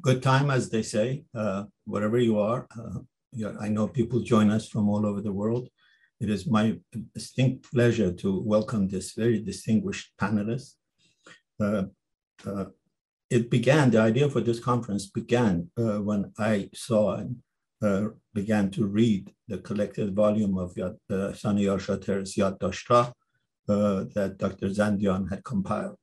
good time, as they say, uh, wherever you are. Uh, I know people join us from all over the world. It is my distinct pleasure to welcome this very distinguished panelist. Uh, uh it began, the idea for this conference began uh, when I saw and uh, began to read the collected volume of Yad, uh, Sani Yarshater's Yaddashtha that Dr. Zandian had compiled.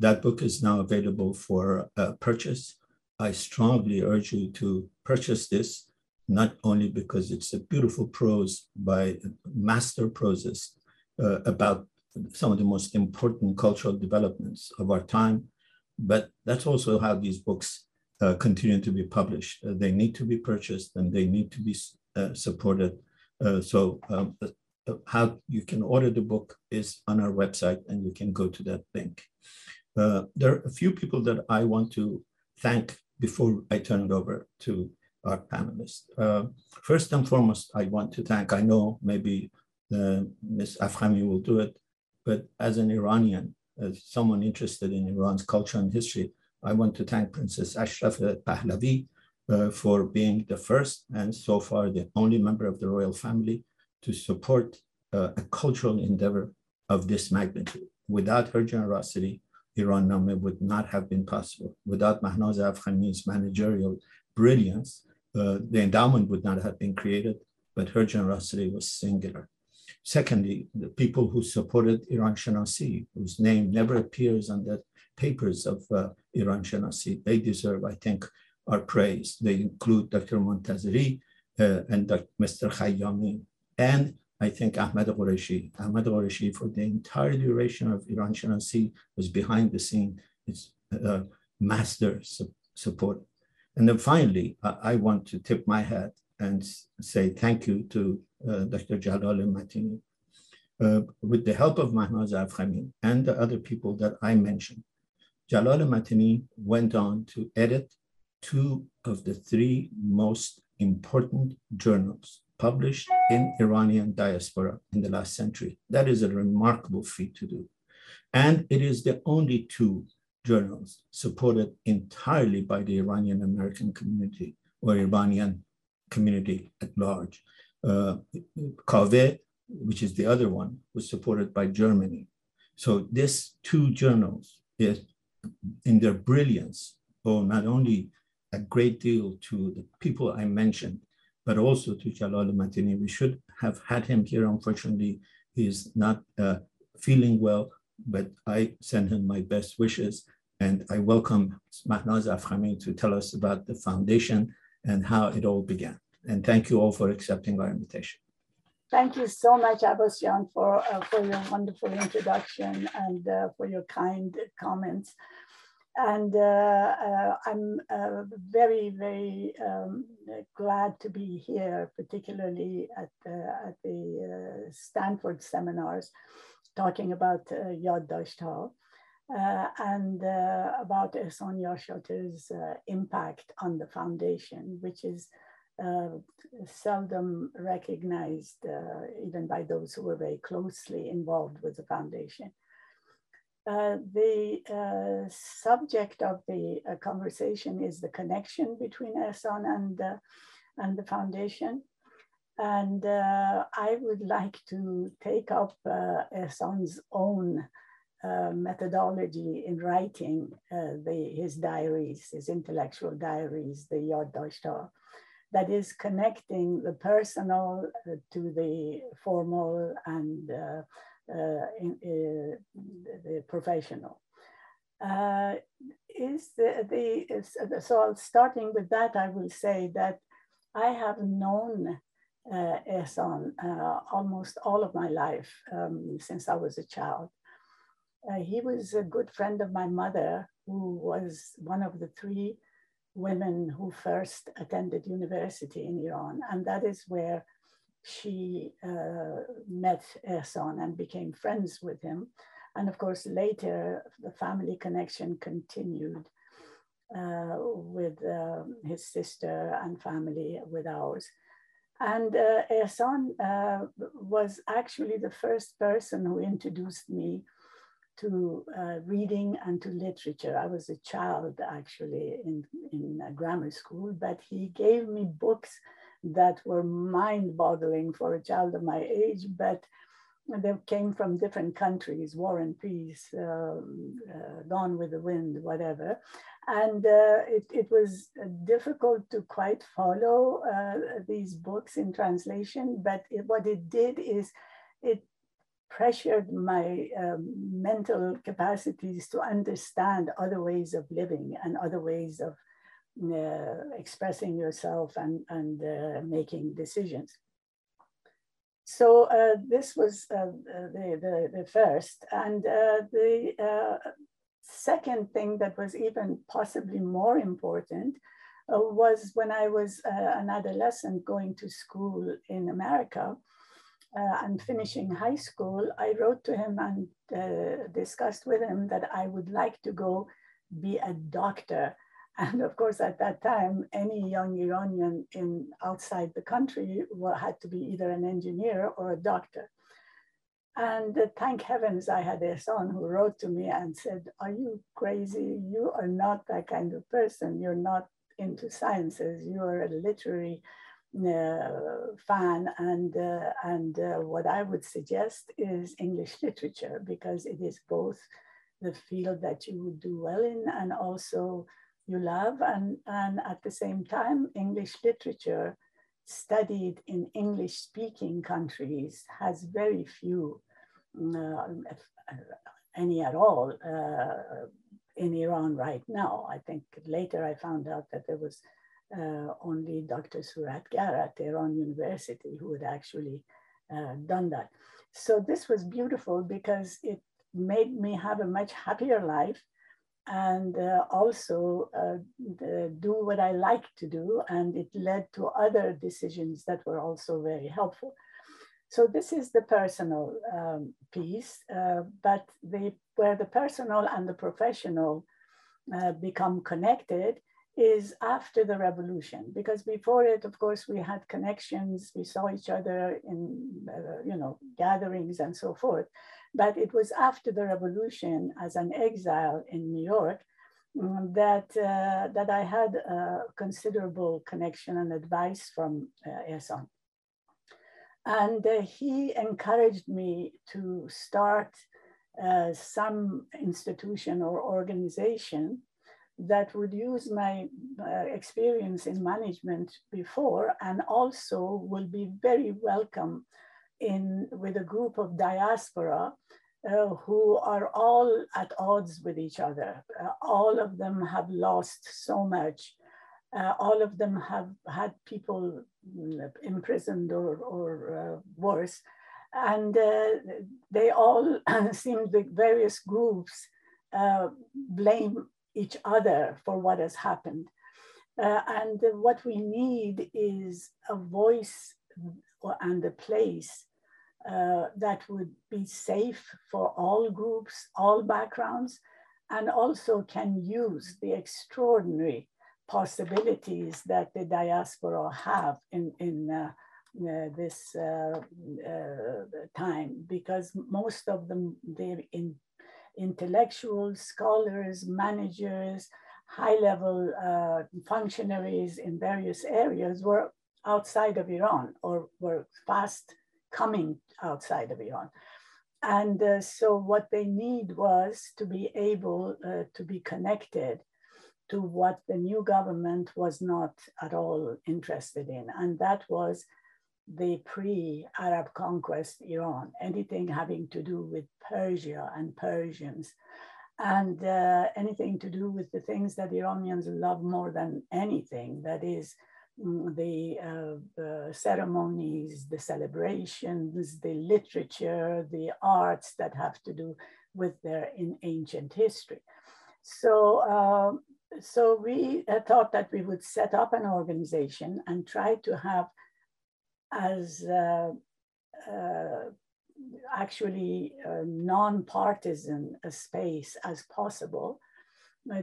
That book is now available for purchase I strongly urge you to purchase this, not only because it's a beautiful prose by master prosists uh, about some of the most important cultural developments of our time, but that's also how these books uh, continue to be published. Uh, they need to be purchased and they need to be uh, supported. Uh, so um, uh, how you can order the book is on our website and you can go to that link. there are a few people that I want to thank before I turn it over to our panelists. Uh, first and foremost, I want to thank, I know maybe uh, Ms. Afkhami will do it, but as an Iranian, as someone interested in Iran's culture and history, I want to thank Princess Ashraf Pahlavi uh, for being the first and so far the only member of the royal family to support uh, a cultural endeavor of this magnitude. Without her generosity, Iran Nameh would not have been possible. Without Mahnaz Afkhami's managerial brilliance, uh, the endowment would not have been created, but her generosity was singular. Secondly, the people who supported Iran Shenasi, whose name never appears on the papers of uh, Iran Shenasi, they deserve, I think, our praise. They include Dr. Montazeri uh, and Dr. Mr. Khayyami and I think Ahmed Qureshi, Ahmed Qureshi for the entire duration of Iran Shenasi was behind the scene, its uh, master su support. And then finally, I, I, want to tip my hat and say thank you to uh, Dr. Jalal Matini. Uh, with the help of Mahnaz Afkhami and the other people that I mentioned, Jalal Matini went on to edit two of the three most important journals published in Iranian diaspora in the last century. That is a remarkable feat to do. And it is the only two journals supported entirely by the Iranian American community or Iranian community at large. Uh, Kaveh, which is the other one, was supported by Germany. So these two journals, is, in their brilliance, owe not only a great deal to the people I mentioned, but also to Jalal Matini. We should have had him here. Unfortunately, he is not uh, feeling well, but I send him my best wishes. And I welcome Mahnaz Afkhami to tell us about the foundation and how it all began. And thank you all for accepting our invitation. Thank you so much, Abbas for, uh, for your wonderful introduction and uh, for your kind comments and uh, uh, I'm uh, very, very um, glad to be here, particularly at the, at the Stanford seminars, talking about Yad Dasht uh, and uh, about Ehsan Yarshater's uh, impact on the foundation, which is seldom recognized even by those who were very closely involved with the foundation. Uh, the uh, subject of the uh, conversation is the connection between Ehsan and, uh, and the foundation. And uh, I would like to take up Ehsan's own methodology in writing the, his diaries, his intellectual diaries, the Yad that is connecting the personal to the formal and uh, in, uh, professional. Uh, is the, the is, so starting with that, I will say that I have known uh, Ehsan uh, almost all of my life um, since I was a child. Uh, he was a good friend of my mother, who was one of the three women who first attended university in Iran. And that is where she uh, met Ehsan and became friends with him. And of course, later the family connection continued uh, with uh, his sister and family with ours. And uh, uh, was actually the first person who introduced me to uh, reading and to literature. I was a child actually in, in grammar school, but he gave me books that were mind boggling for a child of my age, but they came from different countries, War and Peace, um, uh, Gone with the Wind, whatever. And uh, it, it was difficult to quite follow uh, these books in translation, but it, what it did is it pressured my um, mental capacities to understand other ways of living and other ways of uh, expressing yourself and, and uh, making decisions. So uh, this was uh, the, the, the, first. And uh, the uh, second thing that was even possibly more important was when I was an adolescent going to school in America uh, and finishing high school, I wrote to him and uh, discussed with him that I would like to go be a doctor. And of course, at that time, any young Iranian in outside the country had to be either an engineer or a doctor. And uh, thank heavens I had a son who wrote to me and said, Are you crazy? You are not that kind of person. You're not into sciences. You are a literary uh, fan and uh, and uh, what I would suggest is English literature because it is both the field that you would do well in and also you love and and at the same time English literature studied in English speaking countries has very few uh, any at all uh, in Iran right now. I think later I found out that there was uh, only Dr. Suratgar at Tehran University who had actually uh, done that. So this was beautiful because it made me have a much happier life and uh, also uh, do what I like to do. And it led to other decisions that were also very helpful. So this is the personal um, piece, uh, but the, where the personal and the professional uh, become connected is after the revolution because before it of course we had connections we saw each other in uh, you know gatherings and so forth but it was after the revolution as an exile in new york um, that uh, that i had a considerable connection and advice from uh, and uh, he encouraged me to start uh, some institution or organization that would use my uh, experience in management before and also will be very welcome in with a group of diaspora uh, who are all at odds with each other. Uh, all of them have lost so much. Uh, all of them have had people mm, imprisoned or, or uh, worse. And uh, they all seem the various groups blame each other for what has happened. Uh, and what we need is a voice and a place uh, that would be safe for all groups, all backgrounds, and also can use the extraordinary possibilities that the diaspora have in, in uh, uh, this uh, uh, time because most of them they're in intellectuals, scholars, managers, high level functionaries in various areas were outside of Iran or were fast coming outside of Iran. And uh, so what they need was to be able uh, to be connected to what the new government was not at all interested in. And that was the pre-Arab conquest Iran, anything having to do with Persia and Persians, and uh, anything to do with the things that Iranians love more than anything, that is the, uh, the ceremonies, the celebrations, the literature, the arts that have to do with their in ancient history. So, uh, so we uh, thought that we would set up an organization and try to have as uh, uh, actually non-partisan a space as possible uh,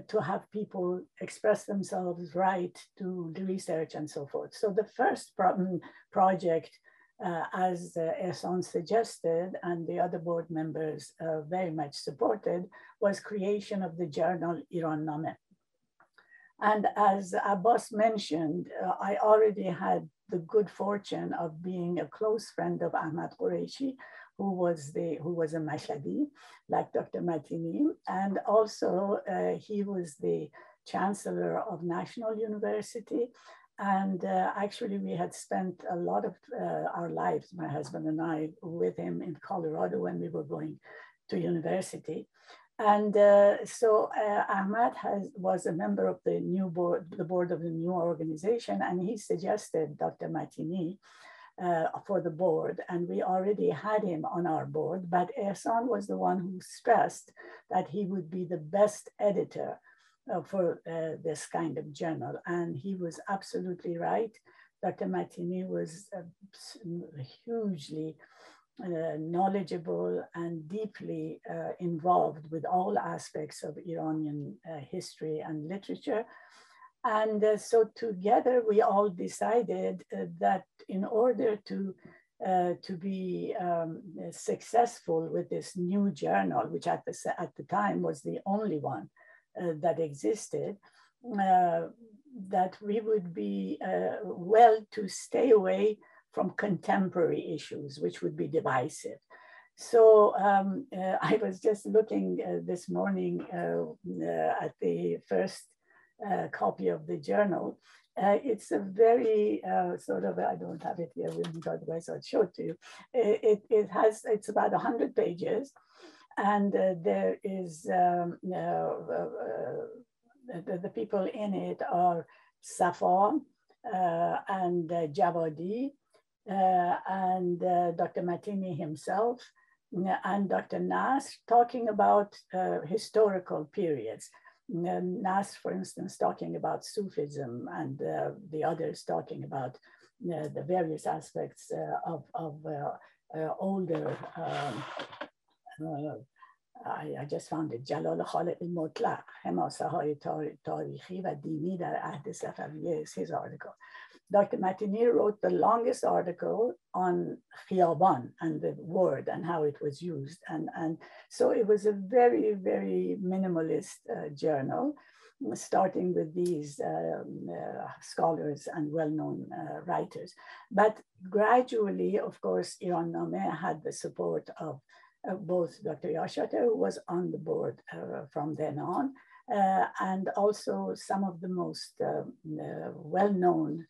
to have people express themselves right to the research and so forth. So the first pro mm, project, uh, as uh, Ehsan suggested and the other board members uh, very much supported, was creation of the journal Iran Nameh. And as Abbas mentioned, uh, I already had the good fortune of being a close friend of Ahmad Qureshi, who was the who was a Mashhadi, like Dr. Matini, and also uh, he was the chancellor of National University. And uh, actually, we had spent a lot of uh, our lives, my husband and I, with him in Colorado when we were going to university. And uh, so uh, Ahmad has, was a member of the new board, the board of the new organization, and he suggested Dr. Matini uh, for the board. And we already had him on our board, but Ehsan was the one who stressed that he would be the best editor uh, for uh, this kind of journal. And he was absolutely right. Dr. Matini was uh, hugely uh, knowledgeable and deeply uh, involved with all aspects of Iranian uh, history and literature. And uh, so together we all decided uh, that in order to, uh, to be um, successful with this new journal, which at the, at the time was the only one that existed, that we would be well to stay away from contemporary issues, which would be divisive. So um, uh, I was just looking uh, this morning uh, uh at the first uh, copy of the journal. Uh, it's a very sort of, I don't have it here with me, otherwise I'll show it to you. It, it has, it's about 100 pages and there is, um, the, the, people in it are Safa and Javadi, uh, and uh, Dr. Matini himself and Dr. Nasr talking about uh, historical periods. Nasr, for instance, talking about Sufism and uh, the others talking about uh, the various aspects uh, of, of older um, I, I just found it. Jalal جلال خالق مطلق حماسه های تاریخی و دینی در عهد صفویه 3000 Dr. Matini wrote the longest article on Khiyaban and the word and how it was used. And, and so it was a very, very minimalist uh, journal, starting with these um, uh, scholars and well-known uh, writers. But gradually, of course, Iran Nameh had the support of both Dr. Yarshater, who was on the board uh, from then on, uh, and also some of the most uh, well-known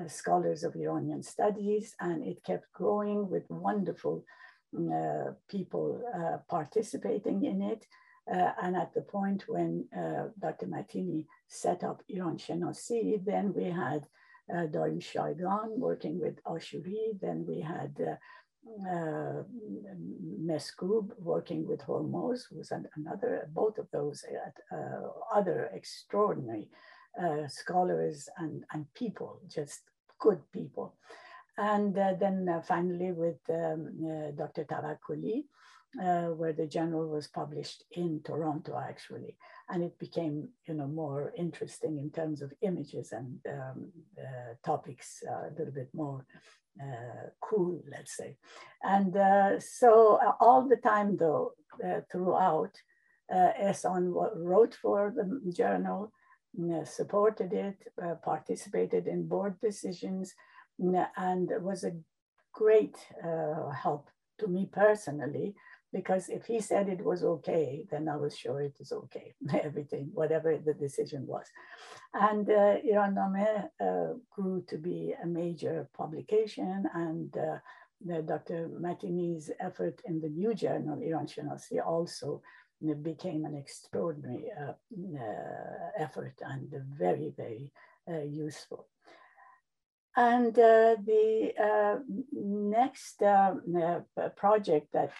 uh, scholars of Iranian studies, and it kept growing with wonderful uh, people uh, participating in it. Uh, and at the point when uh, Dr. Matini set up Iran Shenasi, then we had uh, Darim Shaigan working with Ashuri, then we had uh, Meskoob working with Hormoz, who was an, another, both of those other extraordinary uh, scholars and, and people, just good people. And uh, then uh, finally with um, uh, Dr. Tawakkoli, uh, where the journal was published in Toronto actually. And it became you know, more interesting in terms of images and um, topics, a little bit more cool, let's say. And so all the time though, throughout, uh, Ehsan wrote for the journal, supported it, uh, participated in board decisions, and was a great uh, help to me personally because if he said it was okay, then I was sure it is okay, everything, whatever the decision was. And uh, Iran Nameh uh, grew to be a major publication and uh, Dr. Matini's effort in the new journal, Iran Shenasi, also became an extraordinary uh, uh, effort and very, very uh, useful. And uh, the uh, next uh, project that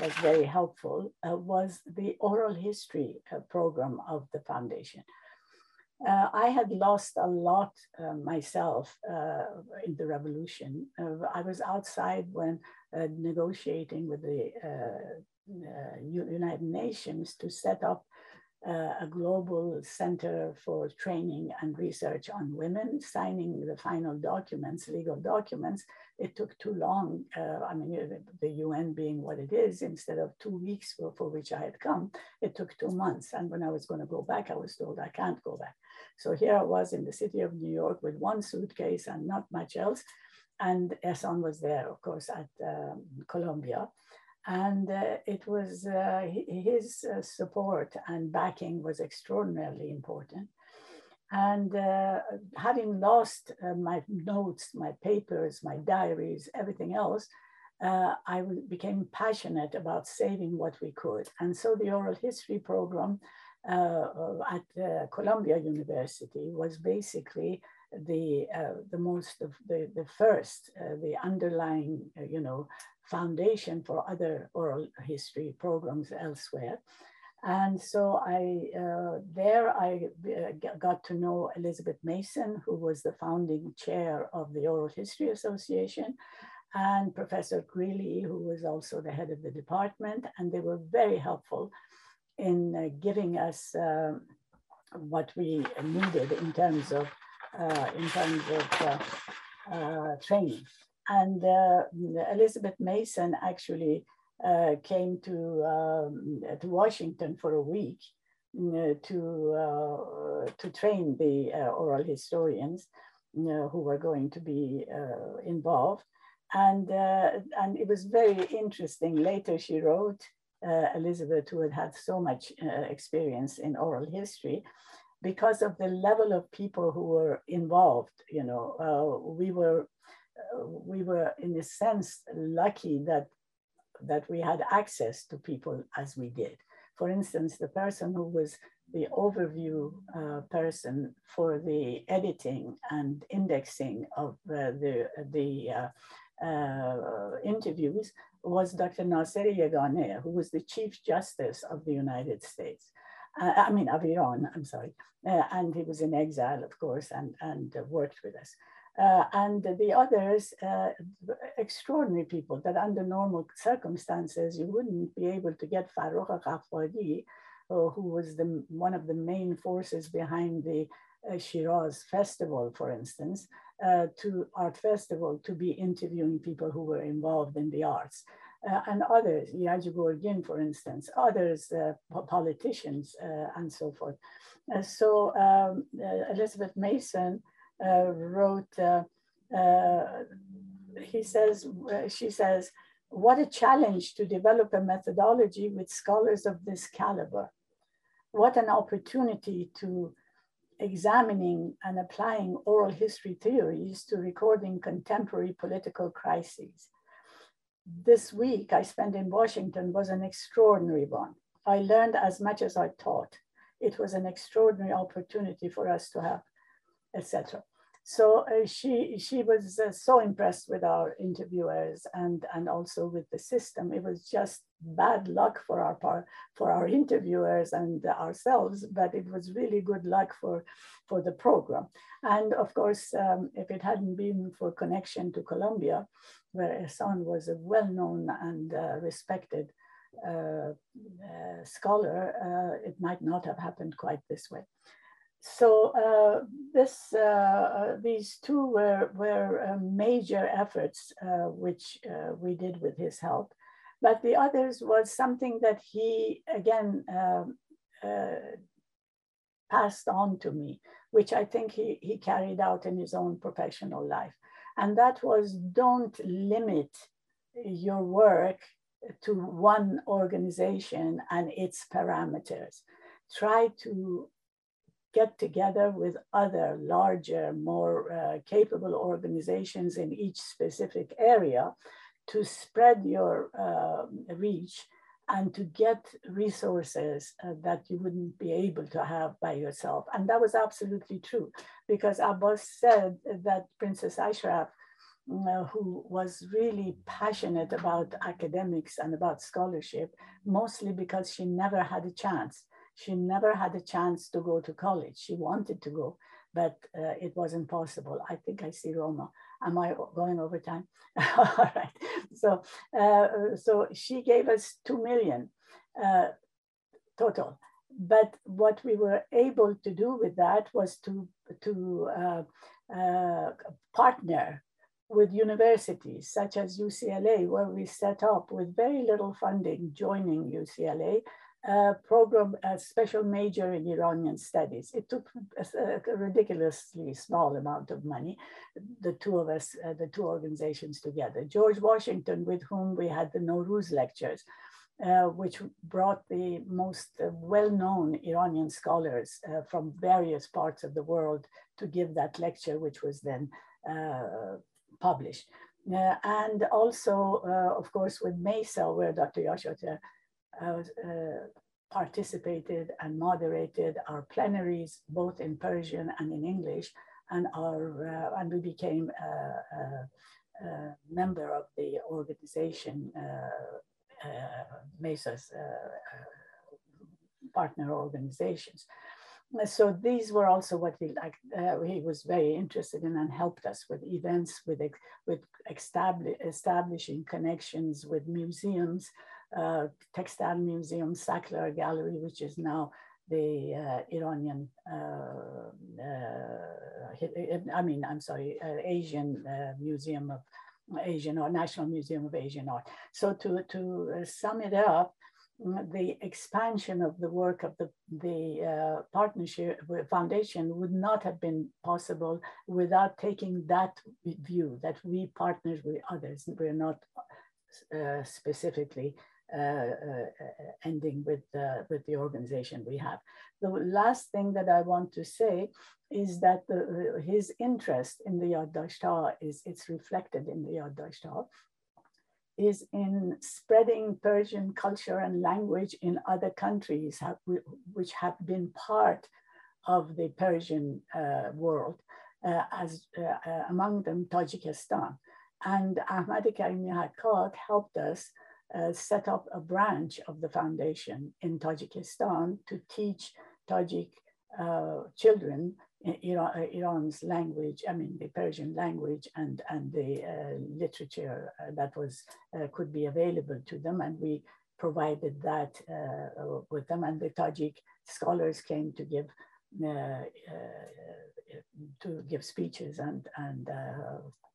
was very helpful was the oral history program of the foundation. I had lost a lot myself in the revolution. I was outside when negotiating with the uh, United Nations to set up uh, a global center for training and research on women, signing the final documents, legal documents. It took too long. Uh, I mean, the UN being what it is, instead of two weeks for, for which I had come, it took two months. And when I was going to go back, I was told I can't go back. So here I was in the city of New York with one suitcase and not much else. And Ehsan was there, of course, at um, Columbia. And uh, it was uh, his uh, support and backing was extraordinarily important. And uh, having lost uh, my notes, my papers, my diaries, everything else, uh, I became passionate about saving what we could. And so the oral history program at Columbia University was basically the the most of the the first the underlying you know foundation for other oral history programs elsewhere and so I uh, there I uh, got to know Elizabeth Mason who was the founding chair of the Oral History Association and Professor Grele who was also the head of the department and they were very helpful in uh, giving us um, what we needed in terms of uh, in terms of uh, uh, training. And Elizabeth Mason actually came to, um, to Washington for a week to, to train the oral historians who were going to be involved. And, and it was very interesting. Later she wrote uh, Elizabeth, who had had so much uh, experience in oral history, because of the level of people who were involved. You know, uh, we were uh, we were in a sense lucky that that we had access to people as we did. For instance, the person who was the overview uh, person for the editing and indexing of uh, the, the uh, uh, interviews was Dr. Nasser Yeganeh, who was the Chief Justice of the United States uh, I mean, of Iran, I'm sorry. Uh, and he was in exile, of course, and, and worked with us. Uh, and the others, uh, extraordinary people that under normal circumstances, you wouldn't be able to get Farrokh Ghaffari, uh, who was the, one of the main forces behind the Shiraz festival, for instance, to art festival to be interviewing people who were involved in the arts uh, and others, Iraj Gorgin, for instance, others, uh, politicians, uh, and so forth. Uh, so um, uh, Elizabeth Mason uh, Uh, wrote, uh, uh, he says, she says, what a challenge to develop a methodology with scholars of this caliber. What an opportunity to examining and applying oral history theories to recording contemporary political crises this week I spent in Washington was an extraordinary one. I learned as much as I taught. It was an extraordinary opportunity for us to have, etc. So uh, she she was uh, so impressed with our interviewers and and also with the system. It was just bad luck for our part, for our interviewers and ourselves, but it was really good luck for for the program. And of course, um, if it hadn't been for connection to Columbia, where Ehsan was a well-known and uh, respected uh, uh, scholar, uh, it might not have happened quite this way so uh, this, uh, these two were, were uh, major efforts uh, which uh, we did with his help. But the others was something that he, again, um, passed on to me, which I think he, he carried out in his own professional life. And that was don't limit your work to one organization and its parameters. Try to get together with other larger, more uh, capable organizations in each specific area to spread your uh, reach and to get resources uh, that you wouldn't be able to have by yourself. And that was absolutely true because Abbas said that Princess Ashraf, uh, who was really passionate about academics and about scholarship, mostly because she never had a chance she never had a chance to go to college. She wanted to go, but uh, it wasn't possible. I think I see Roma. Am I going over time? All right. So, uh, so she gave us two million uh, total. but what we were able to do with that was to, to uh, uh, partner with universities such as UCLA, where we set up with very little funding, joining UCLA, program, a special major in Iranian studies. It took a, ridiculously small amount of money, the two of us, uh, the two organizations together. George Washington, with whom we had the Nowruz lectures, uh, which brought the most uh, well-known Iranian scholars uh, from various parts of the world to give that lecture, which was then uh, published. And also, of course, with MESA, where Dr. Yarshater participated and moderated our plenaries, both in Persian and in English, and, our, and we became a, a, member of the organization uh, MESA's uh, uh, partner organizations. So these were also what he like. he was very interested in and helped us with events, with with establish, establishing connections with museums, uh, textile museum, Sackler Gallery, which is now the uh, Iranian, uh, I mean, I'm sorry, Asian Museum of Asian or National Museum of Asian Art. So to, to uh, sum it up, the expansion of the work of the, the uh, partnership foundation would not have been possible without taking that view that we partner with others. We're not uh, specifically uh, uh, ending with, with the organization we have. The last thing that I want to say is that the, his interest in the Yaddasht is it's reflected in the Yaddasht is in spreading Persian culture and language in other countries have, which have been part of the Persian uh, world, uh, as uh, among them Tajikistan. And Ahmad Karimi Haqqaq helped us uh, set up a branch of the foundation in Tajikistan to teach Tajik uh, children Iran, uh, Iran's language, I mean the Persian language and, and the uh, literature uh, that was could be available to them. And we provided that with them and the Tajik scholars came to give to give speeches and, and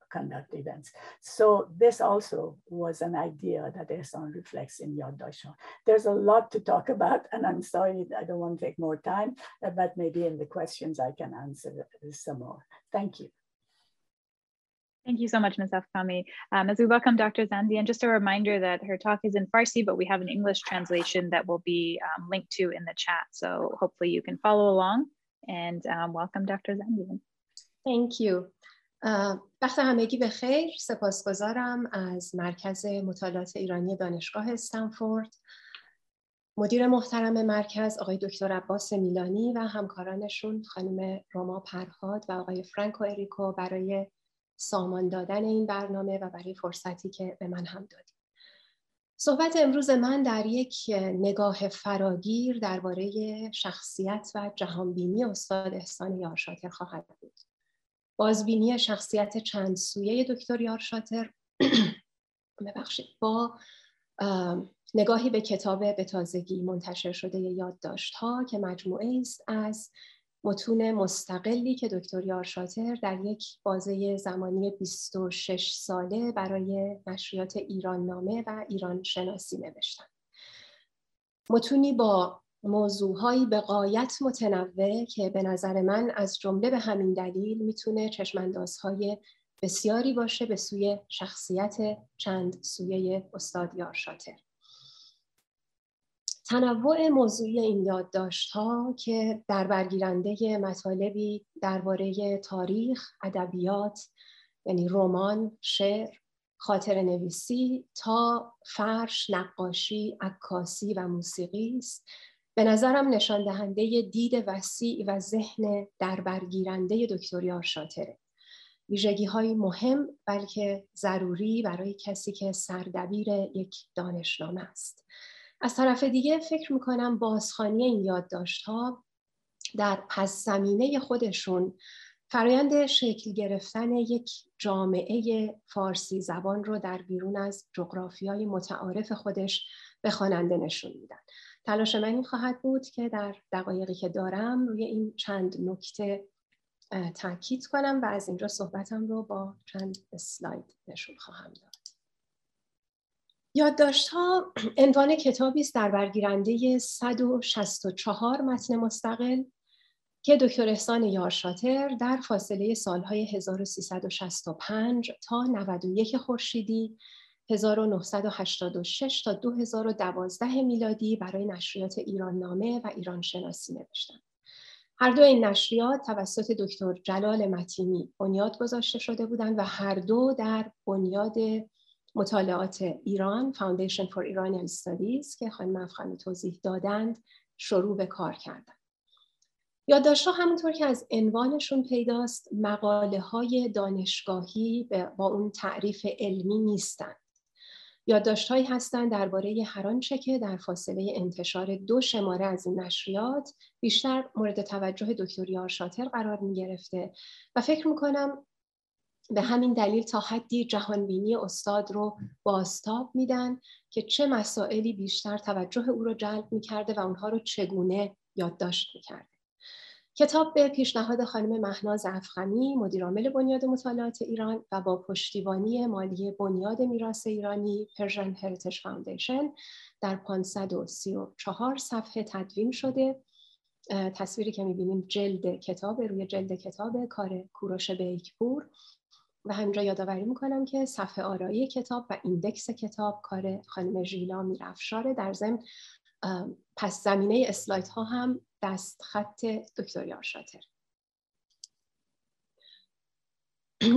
conduct events. So this also was an idea that Ehsan reflects in Yaddashtha. There's a lot to talk about and I'm sorry, I don't want to take more time, uh, but maybe in the questions I can answer some more. Thank you. Thank you so much, Ms. Afkhami. Um, as we welcome Dr. Zandi, and just a reminder that her talk is in Farsi, but we have an English translation that will be um, linked to in the chat. So hopefully you can follow along and um, welcome Dr. Zandi. Thank you. وقت همگی به خیر سپاسگزارم از مرکز مطالعات ایرانی دانشگاه استنفورد مدیر محترم مرکز آقای دکتر عباس میلانی و همکارانشون خانم روما پرهاد و آقای فرانکو اریکو برای سامان دادن این برنامه و برای فرصتی که به من هم دادید. صحبت امروز من در یک نگاه فراگیر درباره شخصیت و جهانبینی استاد احسان یارشاتر خواهد بود. بازبینی شخصیت چند سویه دکتر یارشاتر ببخشید با نگاهی به کتاب به تازگی منتشر شده یادداشت ها که مجموعه است از متون مستقلی که دکتر یارشاتر در یک بازه زمانی 26 ساله برای نشریات ایران نامه و ایران شناسی نوشتن. متونی با موضوعهایی به قایت متنوع که به نظر من از جمله به همین دلیل می‌تونه چشماندازهای بسیاری باشه به سوی شخصیت چند سویه استاد یارشاتر تنوع موضوعی این یادداشت ها که در برگیرنده مطالبی درباره تاریخ، ادبیات، یعنی رمان، شعر، خاطر نویسی تا فرش، نقاشی، عکاسی و موسیقی است. به نظرم نشان دهنده دید وسیع و ذهن در برگیرنده دکتر یار شاطره ویژگی های مهم بلکه ضروری برای کسی که سردبیر یک دانشنامه است. از طرف دیگه فکر می‌کنم بازخانی این یادداشت ها در پس زمینه خودشون فرایند شکل گرفتن یک جامعه فارسی زبان رو در بیرون از جغرافی های متعارف خودش به خواننده نشون میدن. تلاش من این خواهد بود که در دقایقی که دارم روی این چند نکته تاکید کنم و از اینجا صحبتم رو با چند اسلاید نشون خواهم داد. یادداشت ها عنوان کتابی است در برگیرنده 164 متن مستقل که دکتر احسان یارشاتر در فاصله سالهای 1365 تا 91 خورشیدی 1986 تا 2012 میلادی برای نشریات ایران نامه و ایران شناسی نوشتند. هر دو این نشریات توسط دکتر جلال متینی بنیاد گذاشته شده بودند و هر دو در بنیاد مطالعات ایران Foundation for Iranian Studies که خانم افخمی توضیح دادند شروع به کار کردند. یادداشت‌ها همونطور که از عنوانشون پیداست مقاله های دانشگاهی با اون تعریف علمی نیستند. یادداشت‌هایی هستند درباره هر آنچه که در فاصله انتشار دو شماره از این نشریات بیشتر مورد توجه دکتر یار شاتر قرار می گرفته و فکر می‌کنم به همین دلیل تا حدی جهانبینی استاد رو بازتاب میدن که چه مسائلی بیشتر توجه او رو جلب می‌کرده و اونها رو چگونه یادداشت می‌کرده کتاب به پیشنهاد خانم مهناز افخمی مدیرعامل بنیاد مطالعات ایران و با پشتیبانی مالی بنیاد میراث ایرانی پرژن هریتج فاندیشن در 534 صفحه تدوین شده. تصویری که می‌بینیم جلد کتاب روی جلد کتاب کار کوروش بیکپور. و همینجا یادآوری می‌کنم که صفحه آرایی کتاب و ایندکس کتاب کار خانم ژیلا میرفشاره در ضمن پس زمینه اسلایت ها هم دست خط دکتر یارشاتر.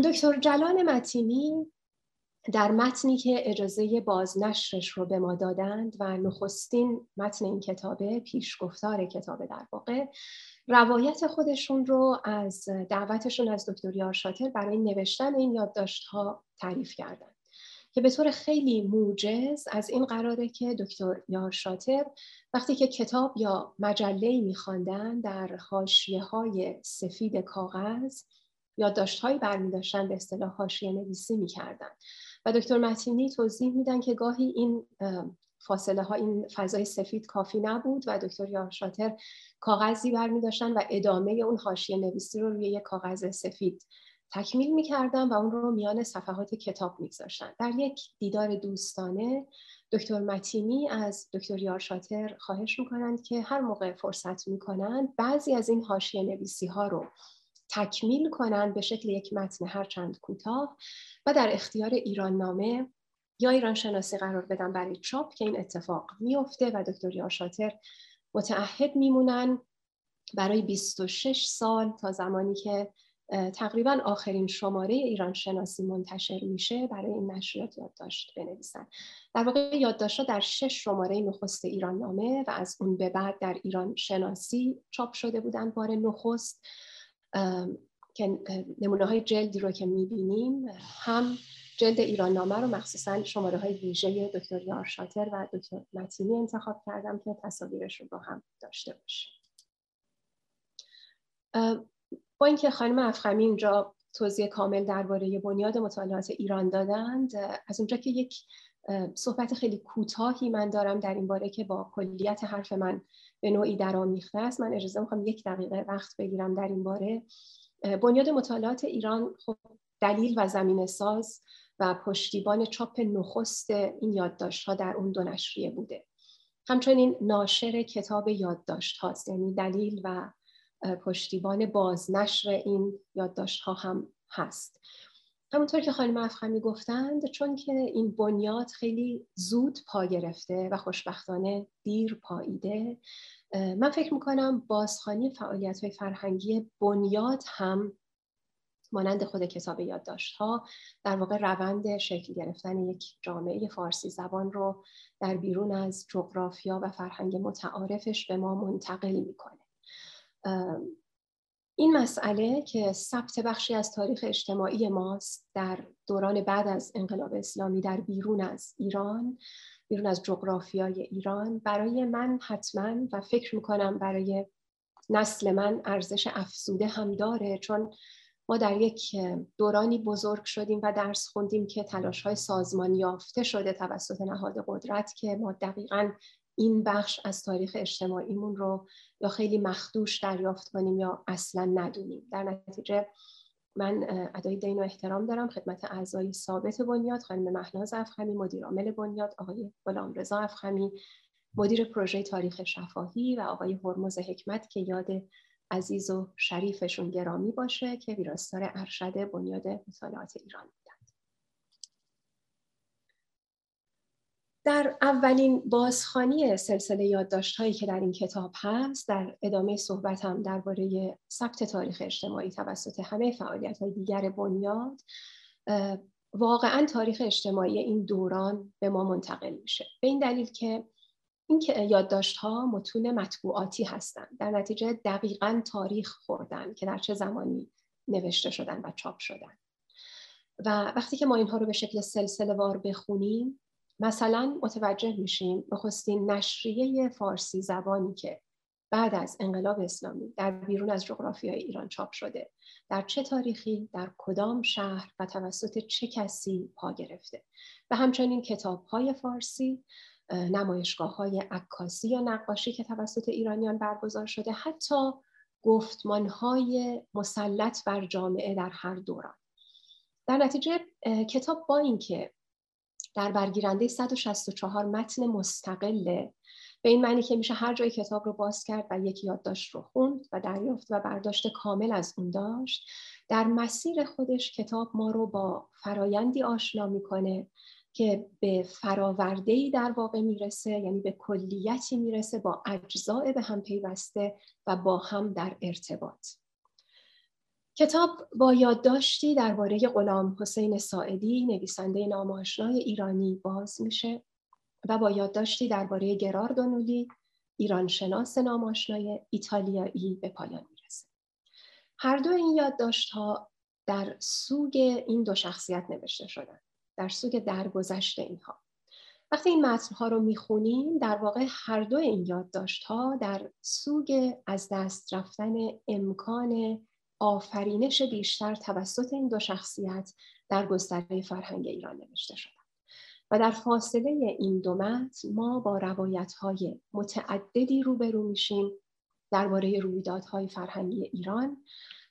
دکتر جلال متینی در متنی که اجازه بازنشرش رو به ما دادند و نخستین متن این کتابه پیشگفتار کتابه در واقع روایت خودشون رو از دعوتشون از دکتر یارشاتر برای نوشتن این یادداشت ها تعریف کردند. که به طور خیلی موجز از این قراره که دکتر یارشاتر وقتی که کتاب یا مجله میخواندن در حاشیه های سفید کاغذ یادداشتهایی برمیداشتن به اصطلاح حاشیه نویسی می‌کردن. و دکتر متینی توضیح میدن که گاهی این فاصله ها این فضای سفید کافی نبود و دکتر یارشاتر کاغذی برمیداشتن و ادامه اون حاشیه نویسی رو روی یک کاغذ سفید تکمیل می‌کردن و اون رو میان صفحات کتاب میگذاشتن. در یک دیدار دوستانه دکتر متینی از دکتر یارشاتر خواهش می‌کنند که هر موقع فرصت می‌کنند بعضی از این حاشیه نویسی ها رو تکمیل کنند به شکل یک متن هرچند کوتاه و در اختیار ایران نامه یا ایران شناسی قرار بدن برای چاپ که این اتفاق میفته و دکتر یارشاتر متعهد میمونن. برای 26 سال تا زمانی که تقریبا آخرین شماره ایران شناسی منتشر میشه برای این نشریات یادداشت بنویسن. در واقع یادداشت در شش شماره نخست ایران نامه و از اون به بعد در ایران شناسی چاپ شده بودن. بار نخست که نمونه های جلدی رو که می‌بینیم هم جلد ایران نامه رو مخصوصا شماره های ویژه دکتر یارشاتر و دکتر متینی انتخاب کردم که تصاویرش رو با هم داشته باشیم. اینکه خانم افخمی اینجا توضیح کامل درباره بنیاد مطالعات ایران دادند از اونجا که یک صحبت خیلی کوتاهی من دارم در این باره که با کلیت حرف من به نوعی درآمیخته است. من اجازه می‌خوام یک دقیقه وقت بگیرم در این باره. بنیاد مطالعات ایران خب دلیل و زمین ساز و پشتیبان چاپ نخست این یادداشت ها در اون دو نشریه بوده. همچنین ناشر کتاب یادداشت هاست یعنی دلیل و پشتیبان بازنشر این یادداشت ها هم هست. همونطور که خانم افخمی گفتند چون که این بنیاد خیلی زود پا گرفته و خوشبختانه دیر پاییده من فکر می‌کنم بازخانی فعالیت های فرهنگی بنیاد هم مانند خود کتاب یادداشت ها در واقع روند شکل گرفتن یک جامعه فارسی زبان رو در بیرون از جغرافیا و فرهنگ متعارفش به ما منتقل می‌کنه. این مسئله که ثبت بخشی از تاریخ اجتماعی ماست در دوران بعد از انقلاب اسلامی در بیرون از ایران بیرون از جغرافیای ایران برای من حتما و فکر می‌کنم برای نسل من ارزش افزوده هم داره چون ما در یک دورانی بزرگ شدیم و درس خوندیم که تلاش های سازمان یافته شده توسط نهاد قدرت که ما دقیقا این بخش از تاریخ اجتماعیمون رو یا خیلی مخدوش دریافت کنیم یا اصلا ندونیم. در نتیجه من ادای دین و احترام دارم. خدمت اعضای ثابت بنیاد خانم مهناز افخمی مدیر عامل بنیاد آقای غلام رضا افخمی مدیر پروژه تاریخ شفاهی و آقای هرمز حکمت که یاد عزیز و شریفشون گرامی باشه که ویراستار ارشد بنیاد مطالعات ایران. در اولین بازخانی سلسله یادداشت هایی که در این کتاب هست در ادامه صحبتم درباره ثبت تاریخ اجتماعی توسط همه فعالیت های دیگر بنیاد واقعا تاریخ اجتماعی این دوران به ما منتقل میشه. به این دلیل که این که یادداشت ها متون مطبوعاتی هستند در نتیجه دقیقا تاریخ خوردن که در چه زمانی نوشته شدن و چاپ شدن. و وقتی که ما اینها رو به شکل سلسله وار بخونیم مثلا متوجه میشیم نخستین نشریه فارسی زبانی که بعد از انقلاب اسلامی در بیرون از جغرافیای ایران چاپ شده در چه تاریخی در کدام شهر و توسط چه کسی پا گرفته؟ و همچنین کتاب های فارسی نمایشگاه های عکاسی یا نقاشی که توسط ایرانیان برگزار شده حتی گفتمان های مسلط بر جامعه در هر دوران. در نتیجه کتاب با اینکه در برگیرنده 164 متن مستقله به این معنی که میشه هر جای کتاب رو باز کرد و یک یادداشت رو خوند و دریافت و برداشت کامل از اون داشت. در مسیر خودش کتاب ما رو با فرایندی آشنا می‌کنه که به فراورده در واقع می‌رسه یعنی به کلیتی می‌رسه با اجزاء به هم پیوسته و با هم در ارتباط. کتاب با یادداشتی درباره غلام حسین ساعدی نویسنده ناماشنای ایرانی باز میشه و با یادداشتی درباره گرار دونولی ایرانشناس ناماشنای ایتالیایی به پایان می‌رسه. هر دو این یادداشت ها در سوگ این دو شخصیت نوشته شدن در سوگ درگذشت اینها. وقتی این متنها رو می‌خونیم در واقع هر دو این یادداشت ها در سوگ از دست رفتن امکان آفرینش بیشتر توسط این دو شخصیت در گستره فرهنگ ایران نوشته شدن و در فاصله این دو متن ما با روایت های متعددی روبرو میشیم درباره رویدادهای فرهنگی ایران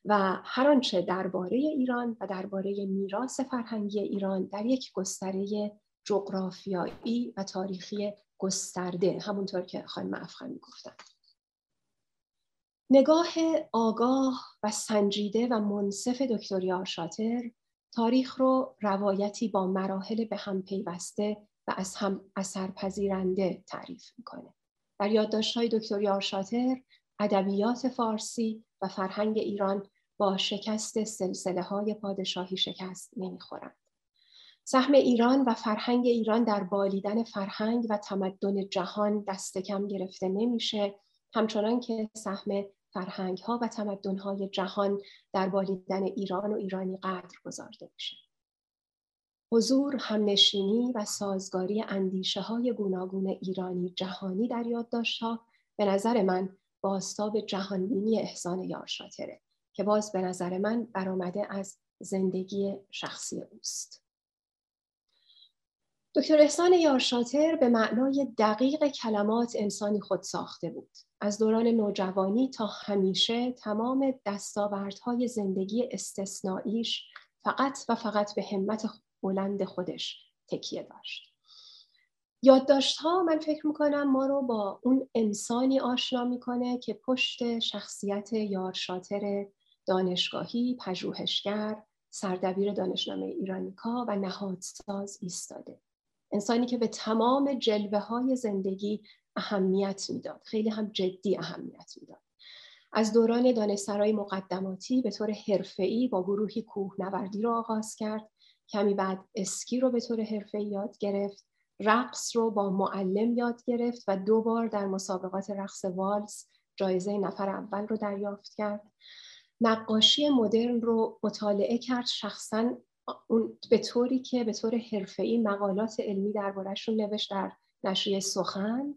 و هر آنچه درباره ایران و درباره میراث فرهنگی ایران در یک گستره جغرافیایی و تاریخی گسترده همونطور که خانم افخمی گفتن. نگاه آگاه و سنجیده و منصف دکتر یار شاتر تاریخ رو روایتی با مراحل به هم پیوسته و از هم اثرپذیرنده تعریف می‌کنه در یادداشت‌های دکتر یار شاتر ادبیات فارسی و فرهنگ ایران با شکست سلسله های پادشاهی شکست نمی‌خورند. سهم ایران و فرهنگ ایران در بالیدن فرهنگ و تمدن جهان دست کم گرفته نمیشه همچنان که سهم فرهنگ ها و تمدن های جهان در بالیدن ایران و ایرانی قدر گذارده میشه. حضور همنشینی و سازگاری اندیشه های گوناگون ایرانی جهانی در یادداشت ها به نظر من باستاب جهانبینی احسان یارشاتره که باز به نظر من برآمده از زندگی شخصی اوست. دکتر احسان یارشاتر به معنای دقیق کلمات انسانی خود ساخته بود. از دوران نوجوانی تا همیشه تمام دستاوردهای زندگی استثنائیش فقط و فقط به همت بلند خودش تکیه داشت. یادداشت ها من فکر می‌کنم ما رو با اون انسانی آشنا می‌کنه که پشت شخصیت یارشاتر دانشگاهی، پژوهشگر، سردبیر دانشنامه ایرانیکا و نهادساز ایستاده. انسانی که به تمام جلوه های زندگی اهمیت می‌داد. خیلی هم جدی اهمیت می‌داد. از دوران دانشسرای مقدماتی به طور حرفه‌ای با گروهی کوهنوردی رو آغاز کرد. کمی بعد اسکی رو به طور حرفه‌ای یاد گرفت. رقص رو با معلم یاد گرفت و دو بار در مسابقات رقص والز جایزه نفر اول رو دریافت کرد. نقاشی مدرن رو مطالعه کرد شخصا اون به طوری که به طور حرفه‌ای مقالات علمی دربارهش رو نوشت در نشریه سخن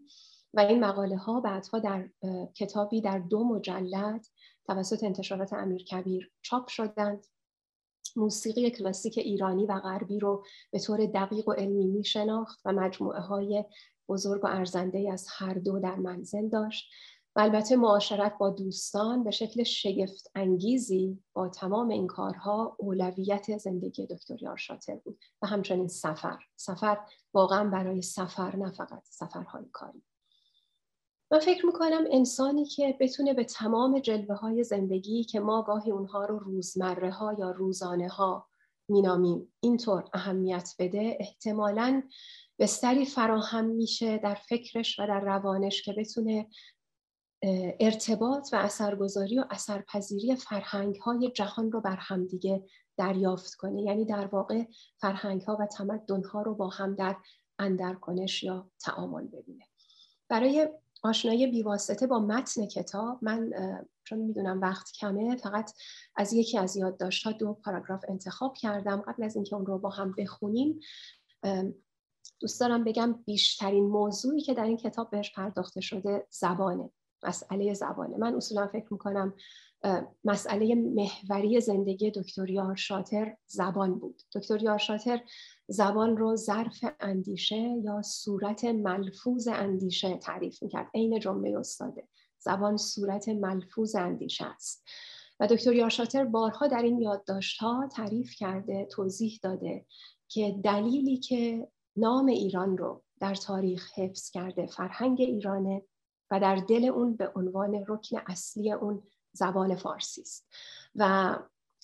و این مقاله ها بعدها در کتابی در دو مجلد توسط انتشارات امیر کبیر چاپ شدند. موسیقی کلاسیک ایرانی و غربی رو به طور دقیق و علمی می شناخت و مجموعه های بزرگ و ارزنده از هر دو در منزل داشت. و البته معاشرت با دوستان به شکل شگفت انگیزی با تمام این کارها اولویت زندگی دکتر شاتر بود و همچنین سفر. سفر واقعا برای سفر نه فقط سفرهای کاری. من فکر می‌کنم انسانی که بتونه به تمام جلوه های زندگی که ما گاهی اونها رو روزمره ها یا روزانه ها مینامیم اینطور اهمیت بده احتمالاً بستری فراهم میشه در فکرش و در روانش که بتونه ارتباط و اثرگذاری و اثرپذیری فرهنگ های جهان رو بر همدیگه دریافت کنه. یعنی در واقع فرهنگ ها و تمدن ها رو با هم در اندرکنش یا تعامل ببینه. برای آشنایی بیواسطه با متن کتاب من چون می‌دونم وقت کمه فقط از یکی از ها دو پاراگراف انتخاب کردم. قبل از اینکه اون رو با هم بخونیم دوست دارم بگم بیشترین موضوعی که در این کتاب بهش پرداخته شده زبانه. مسئله زبانه من اصولا فکر می‌کنم مسئله محوری زندگی دکتر یار شاتر زبان بود. دکتر یار شاتر زبان رو ظرف اندیشه یا صورت ملفوظ اندیشه تعریف می‌کرد. عین جمله استاده. زبان صورت ملفوظ اندیشه است. و دکتر یارشاتر بارها در این یادداشت ها تعریف کرده توضیح داده که دلیلی که نام ایران رو در تاریخ حفظ کرده فرهنگ ایرانه و در دل اون به عنوان رکن اصلی اون زبان فارسی است. و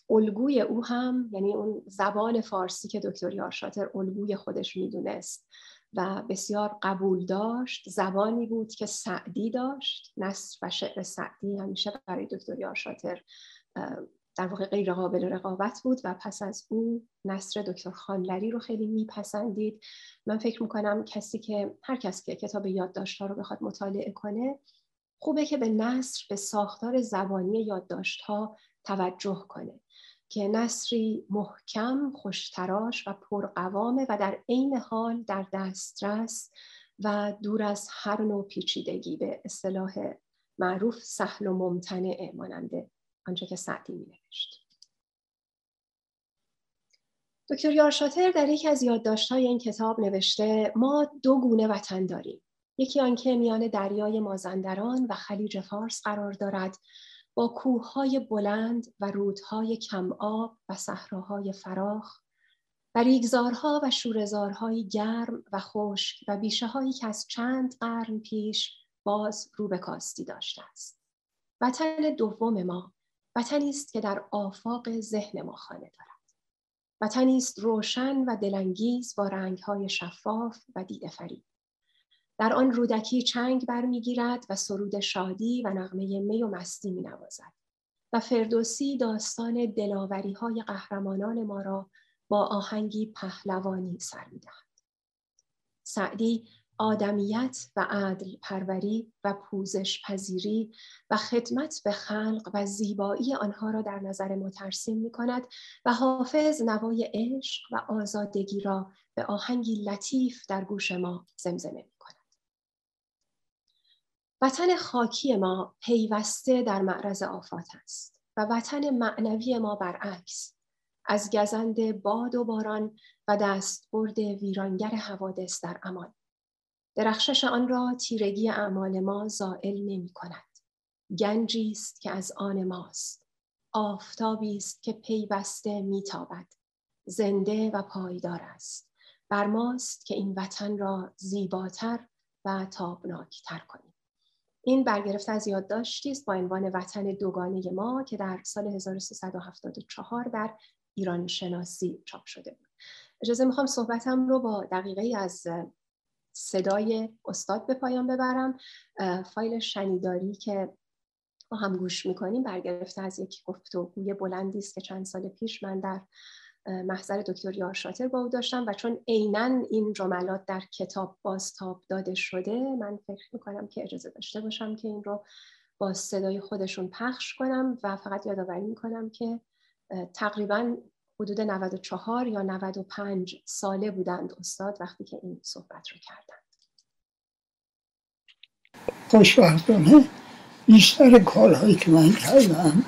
الگوی او هم یعنی اون زبان فارسی که دکتر یارشاتر الگوی خودش می‌دونست و بسیار قبول داشت زبانی بود که سعدی داشت. نصر و شعر سعدی همیشه برای دکتر یارشاتر در واقع غیر قابل رقابت بود و پس از او نصر دکتر خانلری رو خیلی میپسندید. من فکر می‌کنم کسی که هر کسی که کتاب یادداشت‌ها رو بخواد مطالعه کنه خوبه که به نصر به ساختار زبانی یادداشت‌ها توجه کنه که نصری محکم، خوشتراش و پرقوامه و در عین حال در دسترس و دور از هر نوع پیچیدگی به اصطلاح معروف سهل و ممتنع ماننده آنچه که سعدی می نوشت. دکتر یارشاتر در یکی از یادداشت‌های این کتاب نوشته ما دو گونه وطن داریم یکی آنکه میان دریای مازندران و خلیج فارس قرار دارد با کوههای بلند و رودهای کم آب و صحراهای فراخ و ریگزارها و شورزارهای گرم و خشک و بیشه هایی که از چند قرن پیش باز رو به کاستی داشته است. وطن دوم ما وطنی است که در آفاق ذهن ما خانه دارد. وطنی است روشن و دلانگیز با رنگهای شفاف و دیده فریب. در آن رودکی چنگ برمیگیرد و سرود شادی و نغمه می و مستی می نوازد. و فردوسی داستان دلاوری های قهرمانان ما را با آهنگی پهلوانی سر می دهد. سعدی آدمیت و عدل پروری و پوزش پذیری و خدمت به خلق و زیبایی آنها را در نظر ما ترسیم می کند و حافظ نوای عشق و آزادگی را به آهنگی لطیف در گوش ما زمزمه می کند. وطن خاکی ما پیوسته در معرض آفات است و وطن معنوی ما برعکس از گزند باد و باران و دستبرد ویرانگر حوادث در امان درخشش آن را تیرگی اعمال ما زائل نمی کند گنجی است که از آن ماست. آفتابی است که پیوسته میتابد. زنده و پایدار است. بر ماست که این وطن را زیباتر و تابناکتر کنیم. این برگرفته از یادداشتی است با عنوان وطن دوگانه ما که در سال 1374 در ایران شناسی چاپ شده بود. اجازه می‌خوام صحبتم رو با دقیقه از صدای استاد به پایان ببرم. فایل شنیداری که با هم گوش می‌کنیم برگرفته از یک گفتگوی بلندی است که چند سال پیش من در محضر دکتر یار شاتر با او داشتم و چون عینا این جملات در کتاب بازتاب داده شده من فکر می‌کنم که اجازه داشته باشم که این رو با صدای خودشون پخش کنم و فقط یادآوری می‌کنم که تقریبا حدود 94 یا 95 ساله بودند استاد وقتی که این صحبت رو کردند. خوشبختانه بیشتر کارهایی که من کردم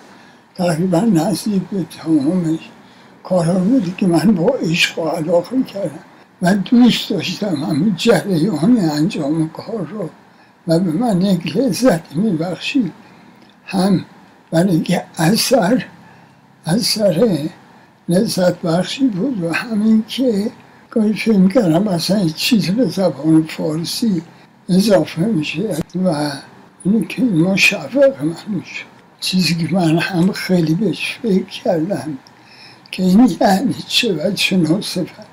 تقریبا نزدیک به تمامش کارها بودی که من با عشق و علاقه کردم و دوست داشتم همین جریان انجام کار رو و به من یک لذت میبخشید. هم برای اینکه اثر اثر لذت بخشی بود و همین که گاهی فکر می‌کردم اصلا چیز به زبان فارسی اضافه میشه. و اینه که ما شفق من میشه چیزی که من هم خیلی بهش فکر کردم که این یعنی چه و چه نصفه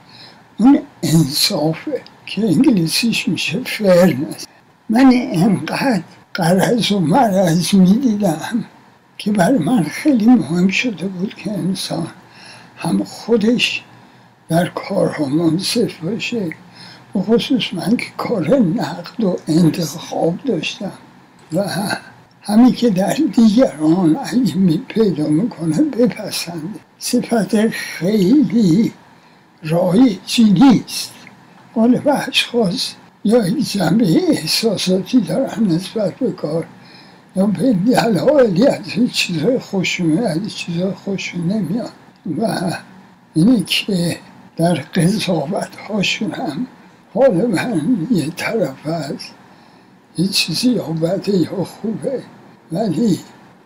اون انصافه که انگلیسیش میشه فرنس من انقدر قرض و مرض می‌دیدم که برای من خیلی مهم شده بود که انسان هم خودش در کارها منصف باشه. و خصوص من که کار نقد و انتخاب داشتم و همین که در دیگران اگه می پیدا می‌کنه بپسنده صفت خیلی رایجی نیست به اشخاص یا جنبه احساساتی دارن نسبت به کار یا به دلایلی از چیزهای خوشونه از چیزهای خوشون نمیاد و اینه که در قضاوت هاشون هم حال من یه طرف از یه چیزی یا بده یا خوبه ولی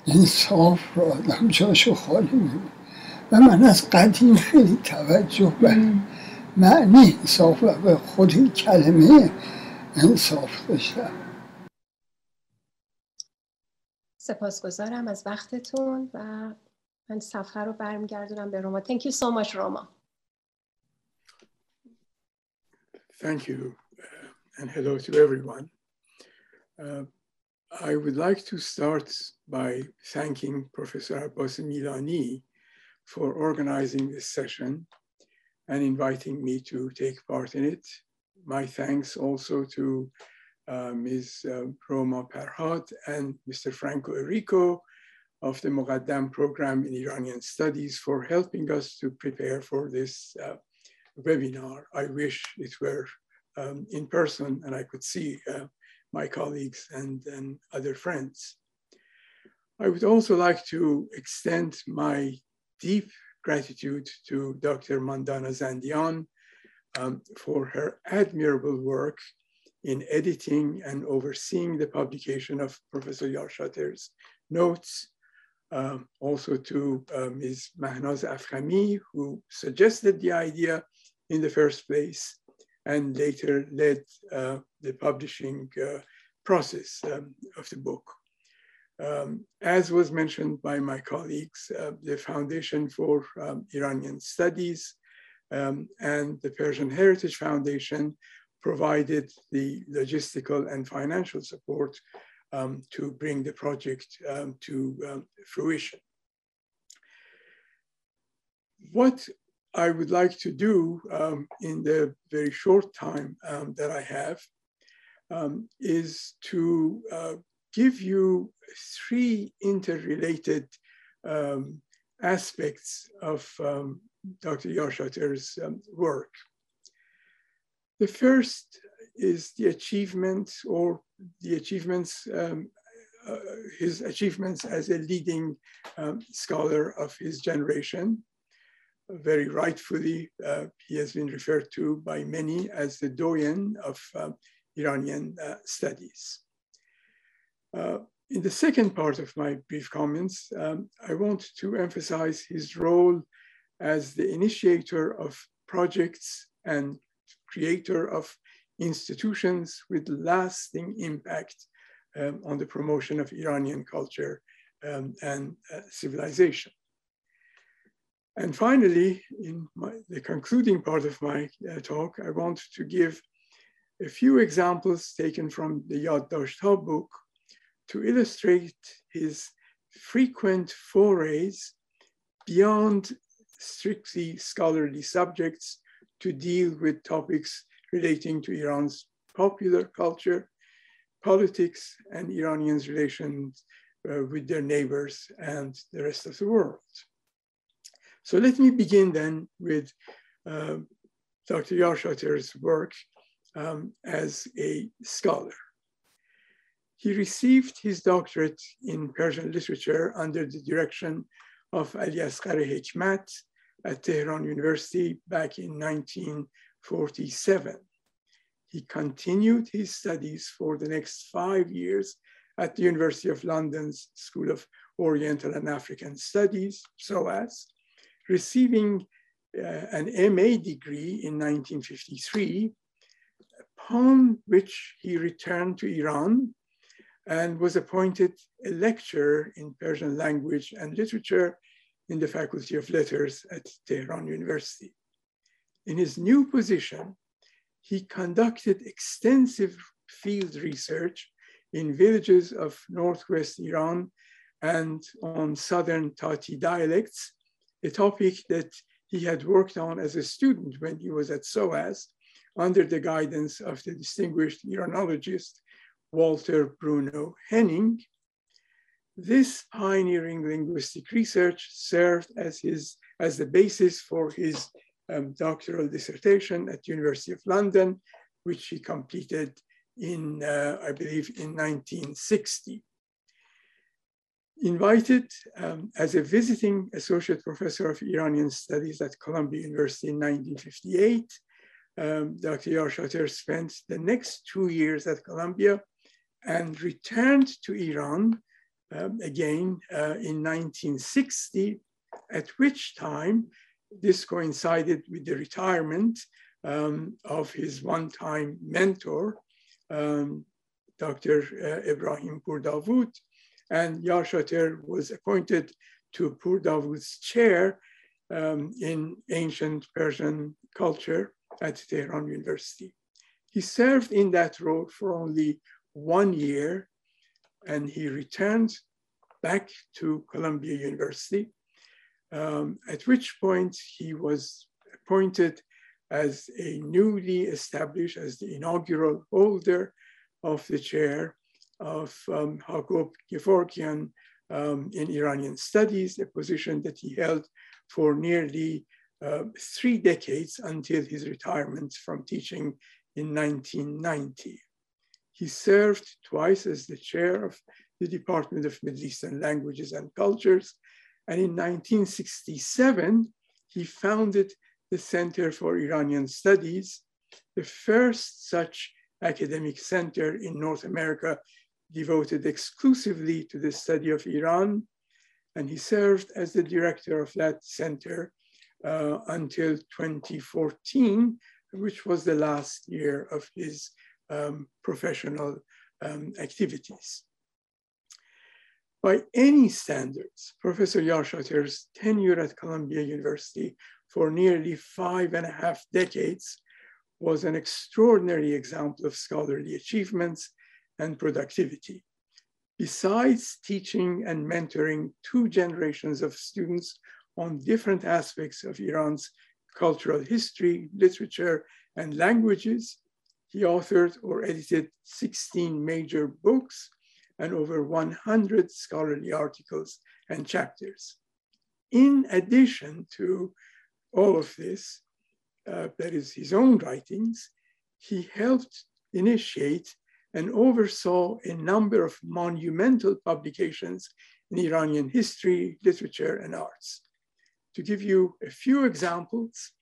انصاف را آدم جاشو خالی میبود و من از قدیم خیلی توجه به معنی انصاف و به خود کلمه انصاف داشتم. سپاسگزارم از وقتتون و من صفحه رو برمیگردونم به روما Thank you so much Roma Thank you uh, and hello to everyone uh, I would like to start by thanking Professor Abbas Milani for organizing this session and inviting me to take part in it. My thanks also to uh, Ms. Uh, Roma Parhad and Mr. Franco Erico of the Moghadam program in Iranian studies for helping us to prepare for this uh, webinar. I wish it were um, in person and I could see uh, my colleagues and, and other friends. I would also like to extend my deep gratitude to Dr. Mandana Zandian um, for her admirable work in editing and overseeing the publication of Professor Yarshater's notes. Um, also to Ms. Mahnaz Afkhami, who suggested the idea in the first place and later led uh, the publishing uh, process um, of the book. Um, as was mentioned by my colleagues, uh, the Foundation for um, Iranian Studies um, and the Persian Heritage Foundation provided the logistical and financial support um, to bring the project um, to fruition. What I would like to do um, in the very short time um, that I have um, is to uh, give you three interrelated um, aspects of um, Dr. Yarshater's um, work. The first is the achievement or the achievements, uh, his achievements as a leading scholar of his generation very rightfully, uh, he has been referred to by many as the doyen of uh, Iranian uh, studies. Uh, in the second part of my brief comments, um, I want to emphasize his role as the initiator of projects and creator of institutions with lasting impact um, on the promotion of Iranian culture um, and uh, civilization. And finally, in my, the concluding part of my uh, talk, I want to give a few examples taken from the Yaddashtha book to illustrate his frequent forays beyond strictly scholarly subjects to deal with topics relating to Iran's popular culture, politics, and Iranians' relations uh, with their neighbors and the rest of the world. So let me begin then with uh, Dr. Yarshater's work um, as a scholar. He received his doctorate in Persian literature under the direction of Ali Asghar Hekmat at Tehran University back in 1947. He continued his studies for the next five years at the University of London's School of Oriental and African Studies, SOAS, receiving uh, an MA degree in 1953, upon which he returned to Iran and was appointed a lecturer in Persian language and literature in the Faculty of Letters at Tehran University. In his new position, he conducted extensive field research in villages of Northwest Iran and on Southern Tati dialects, a topic that he had worked on as a student when he was at SOAS under the guidance of the distinguished Iranologist Walter Bruno Henning. This pioneering linguistic research served as, his, as the basis for his um, doctoral dissertation at University of London, which he completed in, uh, I believe, in 1960. Invited um, as a visiting associate professor of Iranian studies at Columbia University in 1958, um, Dr. Yarshater spent the next two years at Columbia and returned to Iran um, again uh, in 1960, at which time this coincided with the retirement um, of his one-time mentor, um, Dr. Uh, Ibrahim Purdavud, and Yarshater was appointed to Purdavud's chair um, in ancient Persian culture at Tehran University. He served in that role for only one year and he returned back to Columbia University, um, at which point he was appointed as a newly established, as the inaugural holder of the chair of um, Hagop Kevorkian um, in Iranian studies, a position that he held for nearly uh, three decades until his retirement from teaching in 1990. He served twice as the chair of the Department of Middle Eastern Languages and Cultures. And in 1967, he founded the Center for Iranian Studies, the first such academic center in North America devoted exclusively to the study of Iran. And he served as the director of that center uh, until 2014, which was the last year of his um, professional um, activities. By any standards, Professor Yarshater's tenure at Columbia University for nearly five and a half decades was an extraordinary example of scholarly achievements and productivity. Besides teaching and mentoring two generations of students on different aspects of Iran's cultural history, literature, and languages, he authored or edited 16 major books and over 100 scholarly articles and chapters. In addition to all of this, uh, that is his own writings, he helped initiate and oversaw a number of monumental publications in Iranian history, literature, and arts. To give you a few examples,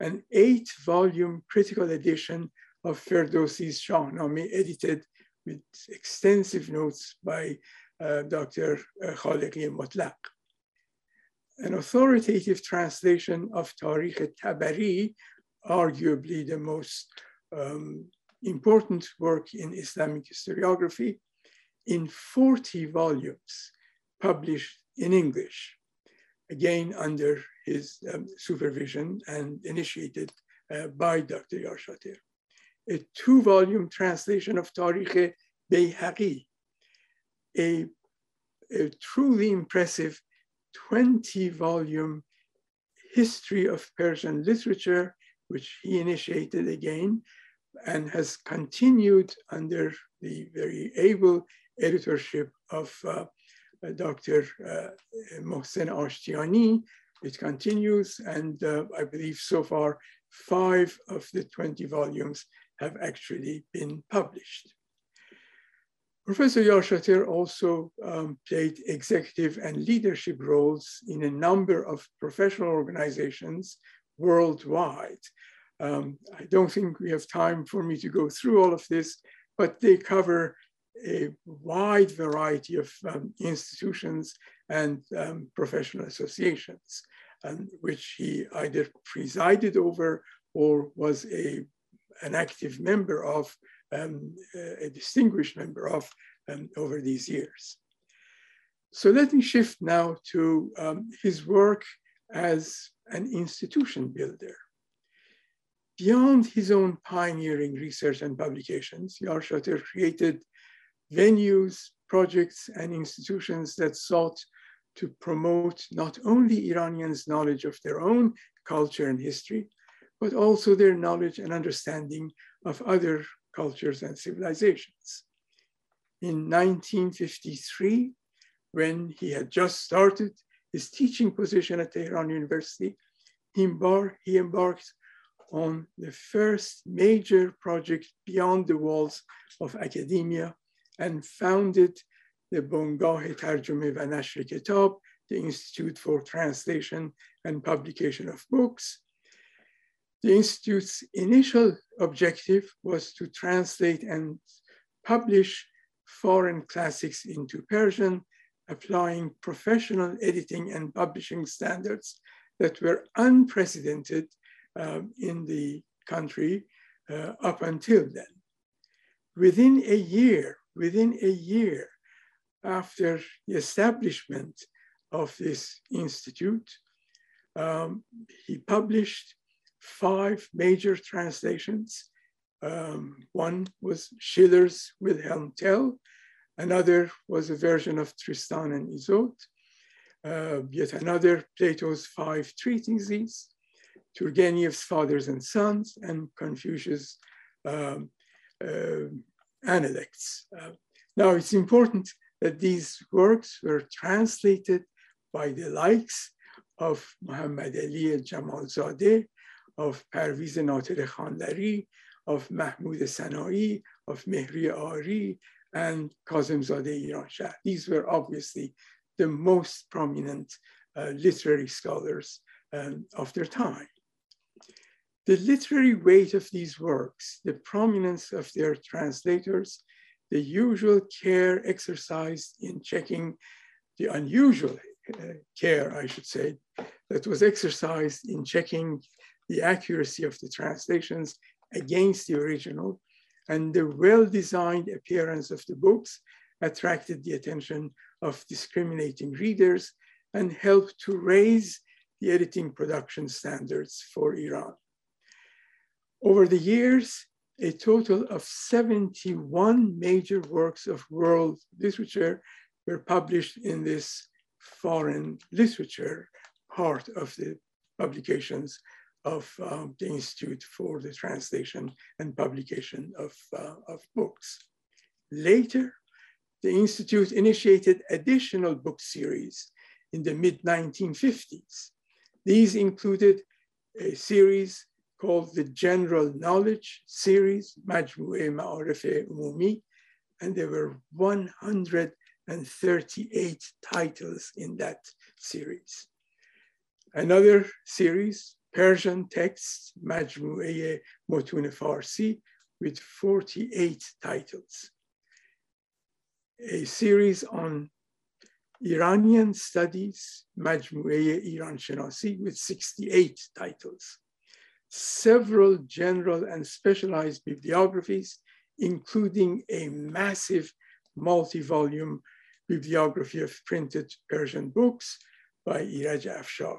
an eight volume critical edition of Ferdowsi's Shahnameh edited with extensive notes by uh, Dr. Khaliqi Mutlaq. An authoritative translation of Tarikh Tabari, arguably the most um, important work in Islamic historiography, in 40 volumes published in English, again under his um, supervision and initiated uh, by Dr. Yarshater a two volume translation of Tarikh Bayhaqi, a, a truly impressive 20 volume history of Persian literature, which he initiated again and has continued under the very able editorship of uh, Dr. Uh, Mohsen Ashtiani. It continues, and uh, I believe so far five of the 20 volumes have actually been published. Professor Yarshater also um, played executive and leadership roles in a number of professional organizations worldwide. Um, I don't think we have time for me to go through all of this, but they cover a wide variety of um, institutions and um, professional associations, um, which he either presided over or was a, an active member of, um, a distinguished member of um, over these years. So let me shift now to um, his work as an institution builder. Beyond his own pioneering research and publications, Yarshater created venues, projects, and institutions that sought to promote not only Iranians' knowledge of their own culture and history, but also their knowledge and understanding of other cultures and civilizations. In 1953, when he had just started his teaching position at Tehran University, he, embar he embarked on the first major project beyond the walls of academia and founded the Bongah Tarjume va Nashr Kitab, the Institute for Translation and Publication of Books. The Institute's initial objective was to translate and publish foreign classics into Persian, applying professional editing and publishing standards that were unprecedented um, in the country uh, up until then. Within a year, within a year after the establishment of this institute, um, he published five major translations. Um, one was Schiller's Wilhelm Tell, another was a version of Tristan and Isolde, uh, yet another Plato's five treatises, Turgenev's Fathers and Sons, and Confucius' um, uh, Analects. Uh, now, it's important that these works were translated by the likes of Muhammad Ali Jamalzadeh, of Parviz Natel Khanlari, of Mahmoud Sanai, of Mehri Ahi, and Kazemzadeh Iranshahr. These were obviously the most prominent uh, literary scholars um, of their time. The literary weight of these works, the prominence of their translators, the usual care exercised in checking the unusual uh, care, I should say, that was exercised in checking the accuracy of the translations against the original and the well-designed appearance of the books attracted the attention of discriminating readers and helped to raise the editing production standards for Iran. Over the years, a total of 71 major works of world literature were published in this foreign literature part of the publications of um, the Institute for the Translation and Publication of, uh, of Books. Later, the Institute initiated additional book series in the mid 1950s. These included a series called the General Knowledge Series, Majmu'e Ma'arif Umumi, and there were 138 titles in that series. Another series, Persian texts, Majmu'e Motun Farsi, with 48 titles. A series on Iranian studies, Majmu'e Iran Shanasi, with 68 titles several general and specialized bibliographies, including a massive multi-volume bibliography of printed Persian books by Iraj Afshar.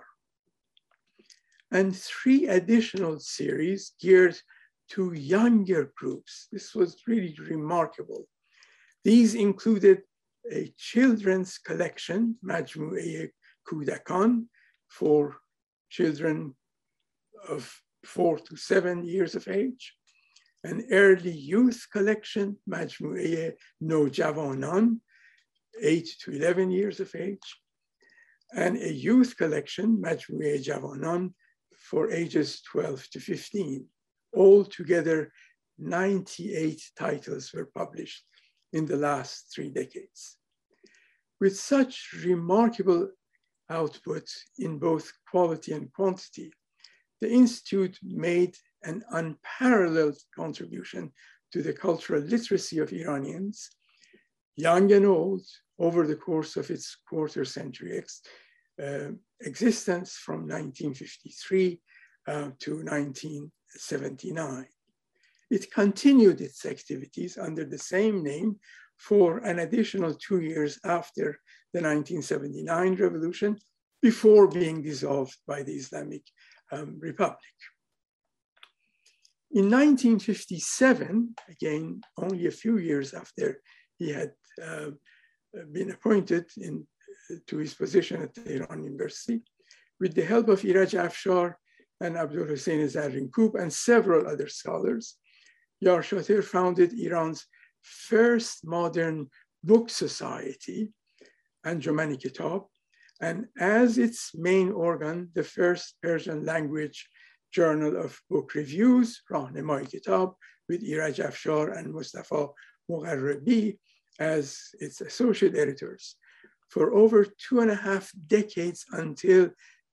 And three additional series geared to younger groups. This was really remarkable. These included a children's collection, Majmu'e Kudakan, for children of four to seven years of age, an early youth collection, Majmu'e No Javanan, eight to 11 years of age, and a youth collection, Majmu'e Javanan, for ages 12 to 15. Altogether, 98 titles were published in the last three decades. With such remarkable output in both quality and quantity, the Institute made an unparalleled contribution to the cultural literacy of Iranians, young and old, over the course of its quarter century uh, existence from 1953 uh, to 1979. It continued its activities under the same name for an additional two years after the 1979 revolution before being dissolved by the Islamic um, Republic. In 1957, again, only a few years after he had uh, been appointed in, to his position at Tehran University, with the help of Iraj Afshar and Abdul Hussein Zarrinkub and several other scholars, Yarshater founded Iran's first modern book society, Anjuman Kitab, and as its main organ, the first Persian language journal of book reviews, Rahnamai Kitab, with Iraj Afshar and Mustafa Mugharrabi as its associate editors for over two and a half decades until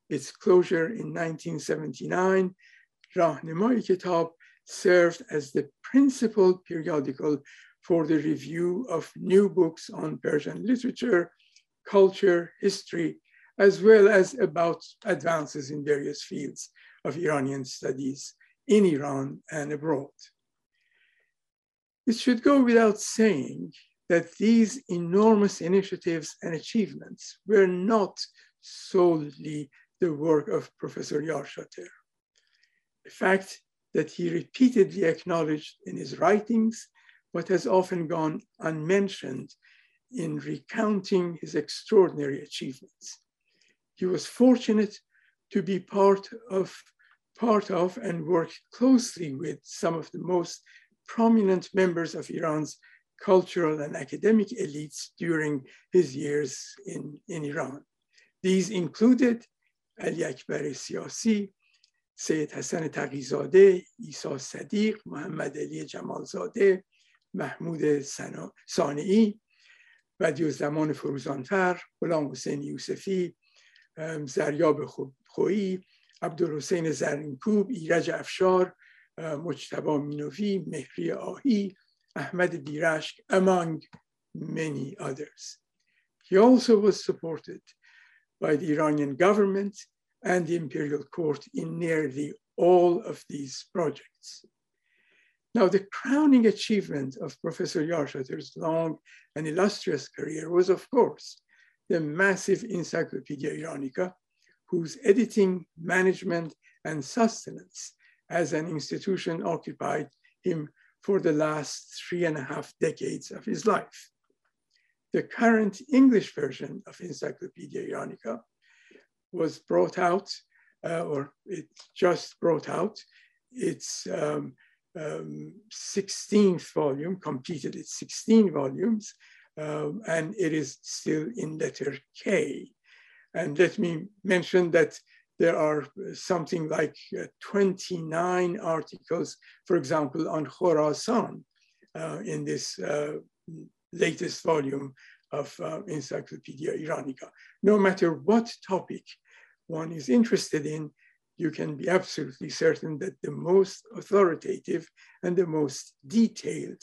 its closure in 1979. Rahnamai Kitab served as the principal periodical for the review of new books on Persian literature, culture, history, as well as about advances in various fields of Iranian studies in Iran and abroad. It should go without saying that these enormous initiatives and achievements were not solely the work of Professor Yarshater. The fact that he repeatedly acknowledged in his writings what has often gone unmentioned in recounting his extraordinary achievements. He was fortunate to be part of, part of and work closely with some of the most prominent members of Iran's cultural and academic elites during his years in, in Iran. These included Ali Akbar Siyasi, Sayyid Hassan Taqizadeh, Isa Sadiq, Muhammad Ali Jamalzadeh, Mahmoud Sana'i, Badiuzzamon Furuzanfar, Ghulam Hussein Yousefi, زریاب خویی عبدالحسین زرینکوب ایرج افشار مجتبا مینوی مهری آهی Ahmed Birashk, among many others. He also was supported by the Iranian government and the imperial court in nearly all of these projects. Now, the crowning achievement of Professor Yarshater's long and illustrious career was, of course, the massive Encyclopedia Iranica, whose editing, management, and sustenance as an institution occupied him for the last three and a half decades of his life. The current English version of Encyclopedia Iranica was brought out, uh, or it just brought out its um, um, 16th volume, completed its 16 volumes, um, and it is still in letter K. And let me mention that there are something like uh, 29 articles, for example, on Khorasan uh, in this uh, latest volume of uh, Encyclopedia Iranica. No matter what topic one is interested in, you can be absolutely certain that the most authoritative and the most detailed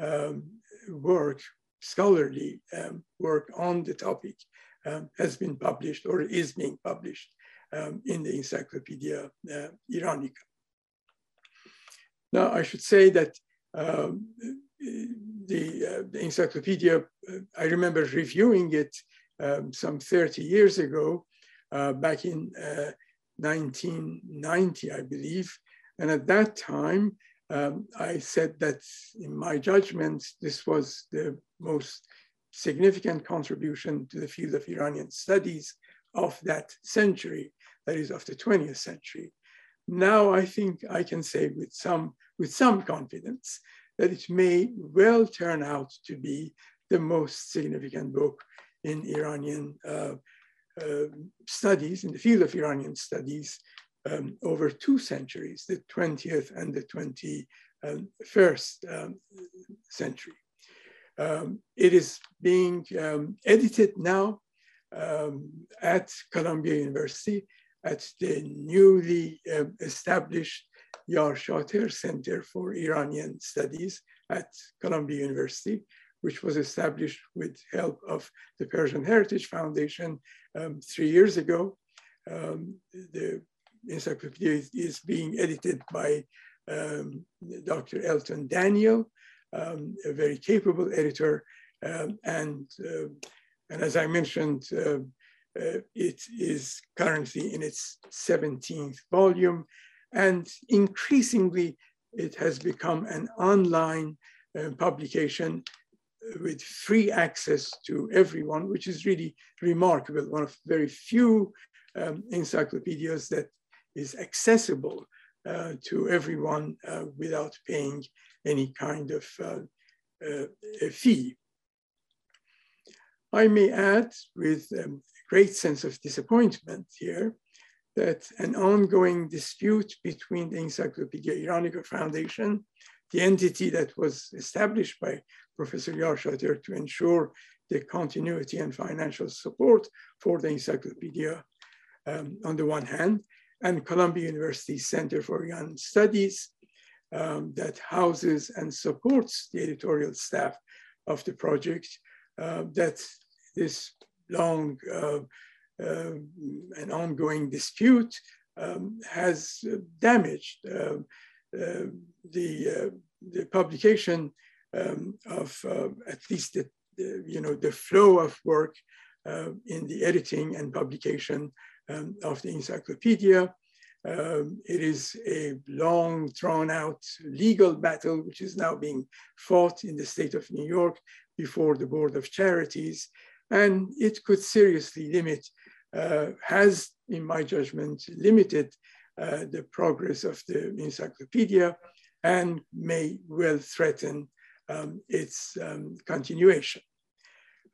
um, work, scholarly um, work on the topic um, has been published or is being published um, in the Encyclopedia uh, Iranica. Now, I should say that um, the, uh, the, encyclopedia, uh, I remember reviewing it um, some 30 years ago, uh, back in 1990, uh, I believe. And at that time, um, I said that in my judgment, this was the most significant contribution to the field of Iranian studies of that century that is of the 20th century. Now I think I can say with some, with some confidence that it may well turn out to be the most significant book in Iranian uh, uh, studies, in the field of Iranian studies, um, over two centuries, the 20th and the 21st um, century. Um, it is being um, edited now um, at Columbia University at the newly uh, established Yarshater Center for Iranian Studies at Columbia University, which was established with help of the Persian Heritage Foundation um, three years ago. Um, the encyclopedia is, being edited by um, Dr. Elton Daniel, um, a very capable editor. Um, and, uh, and as I mentioned, uh, uh, it is currently in its 17th volume. And increasingly, it has become an online uh, publication with free access to everyone, which is really remarkable. One of very few um, encyclopedias that is accessible uh, to everyone uh, without paying any kind of uh, uh fee. I may add with um, great sense of disappointment here that an ongoing dispute between the Encyclopedia Iranica Foundation, the entity that was established by Professor Yarshater to ensure the continuity and financial support for the encyclopedia um, on the one hand, and Columbia University Center for Young Studies um, that houses and supports the editorial staff of the project, uh, that this long uh, uh, and ongoing dispute um, has damaged uh, uh, the, the publication um, of at least the, the, you know, the flow of work in the editing and publication um, of the encyclopedia. Um, it is a long drawn out legal battle, which is now being fought in the state of New York before the Board of Charities. And it could seriously limit, uh, has, in my judgment, limited uh, the progress of the encyclopedia and may well threaten um, its um, continuation.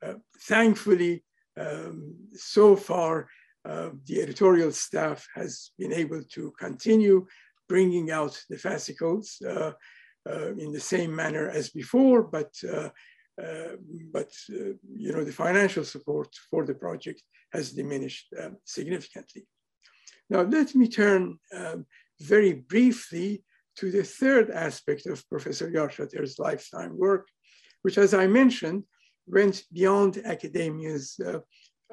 Uh, thankfully, um, so far, uh, the editorial staff has been able to continue bringing out the fascicles uh, uh, in the same manner as before, but, uh, but uh, you know, the financial support for the project has diminished um, significantly. Now, let me turn um, very briefly to the third aspect of Professor Yarshater's lifetime work, which, as I mentioned, went beyond academia's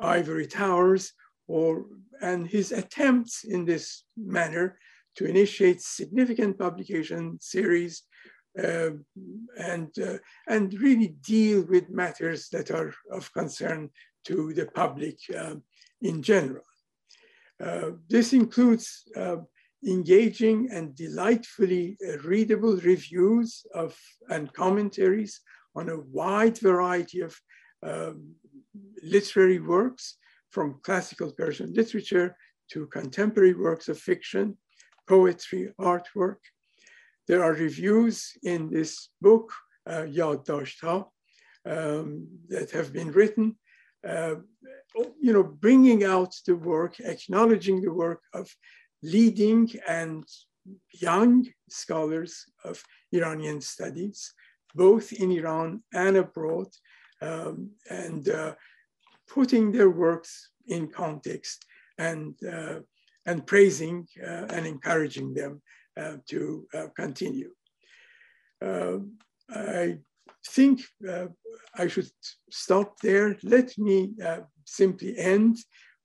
ivory towers or, and his attempts in this manner to initiate significant publication series uh, and, uh, and really deal with matters that are of concern to the public uh, in general. Uh, this includes uh, engaging and delightfully uh, readable reviews of and commentaries on a wide variety of um, literary works, from classical Persian literature to contemporary works of fiction, poetry, artwork. There are reviews in this book, uh, Yad um, that have been written, uh, you know, bringing out the work, acknowledging the work of leading and young scholars of Iranian studies, both in Iran and abroad, um, and uh, putting their works in context and, uh, and praising uh, and encouraging them to uh, continue. Um, I think uh, I should stop there. Let me simply end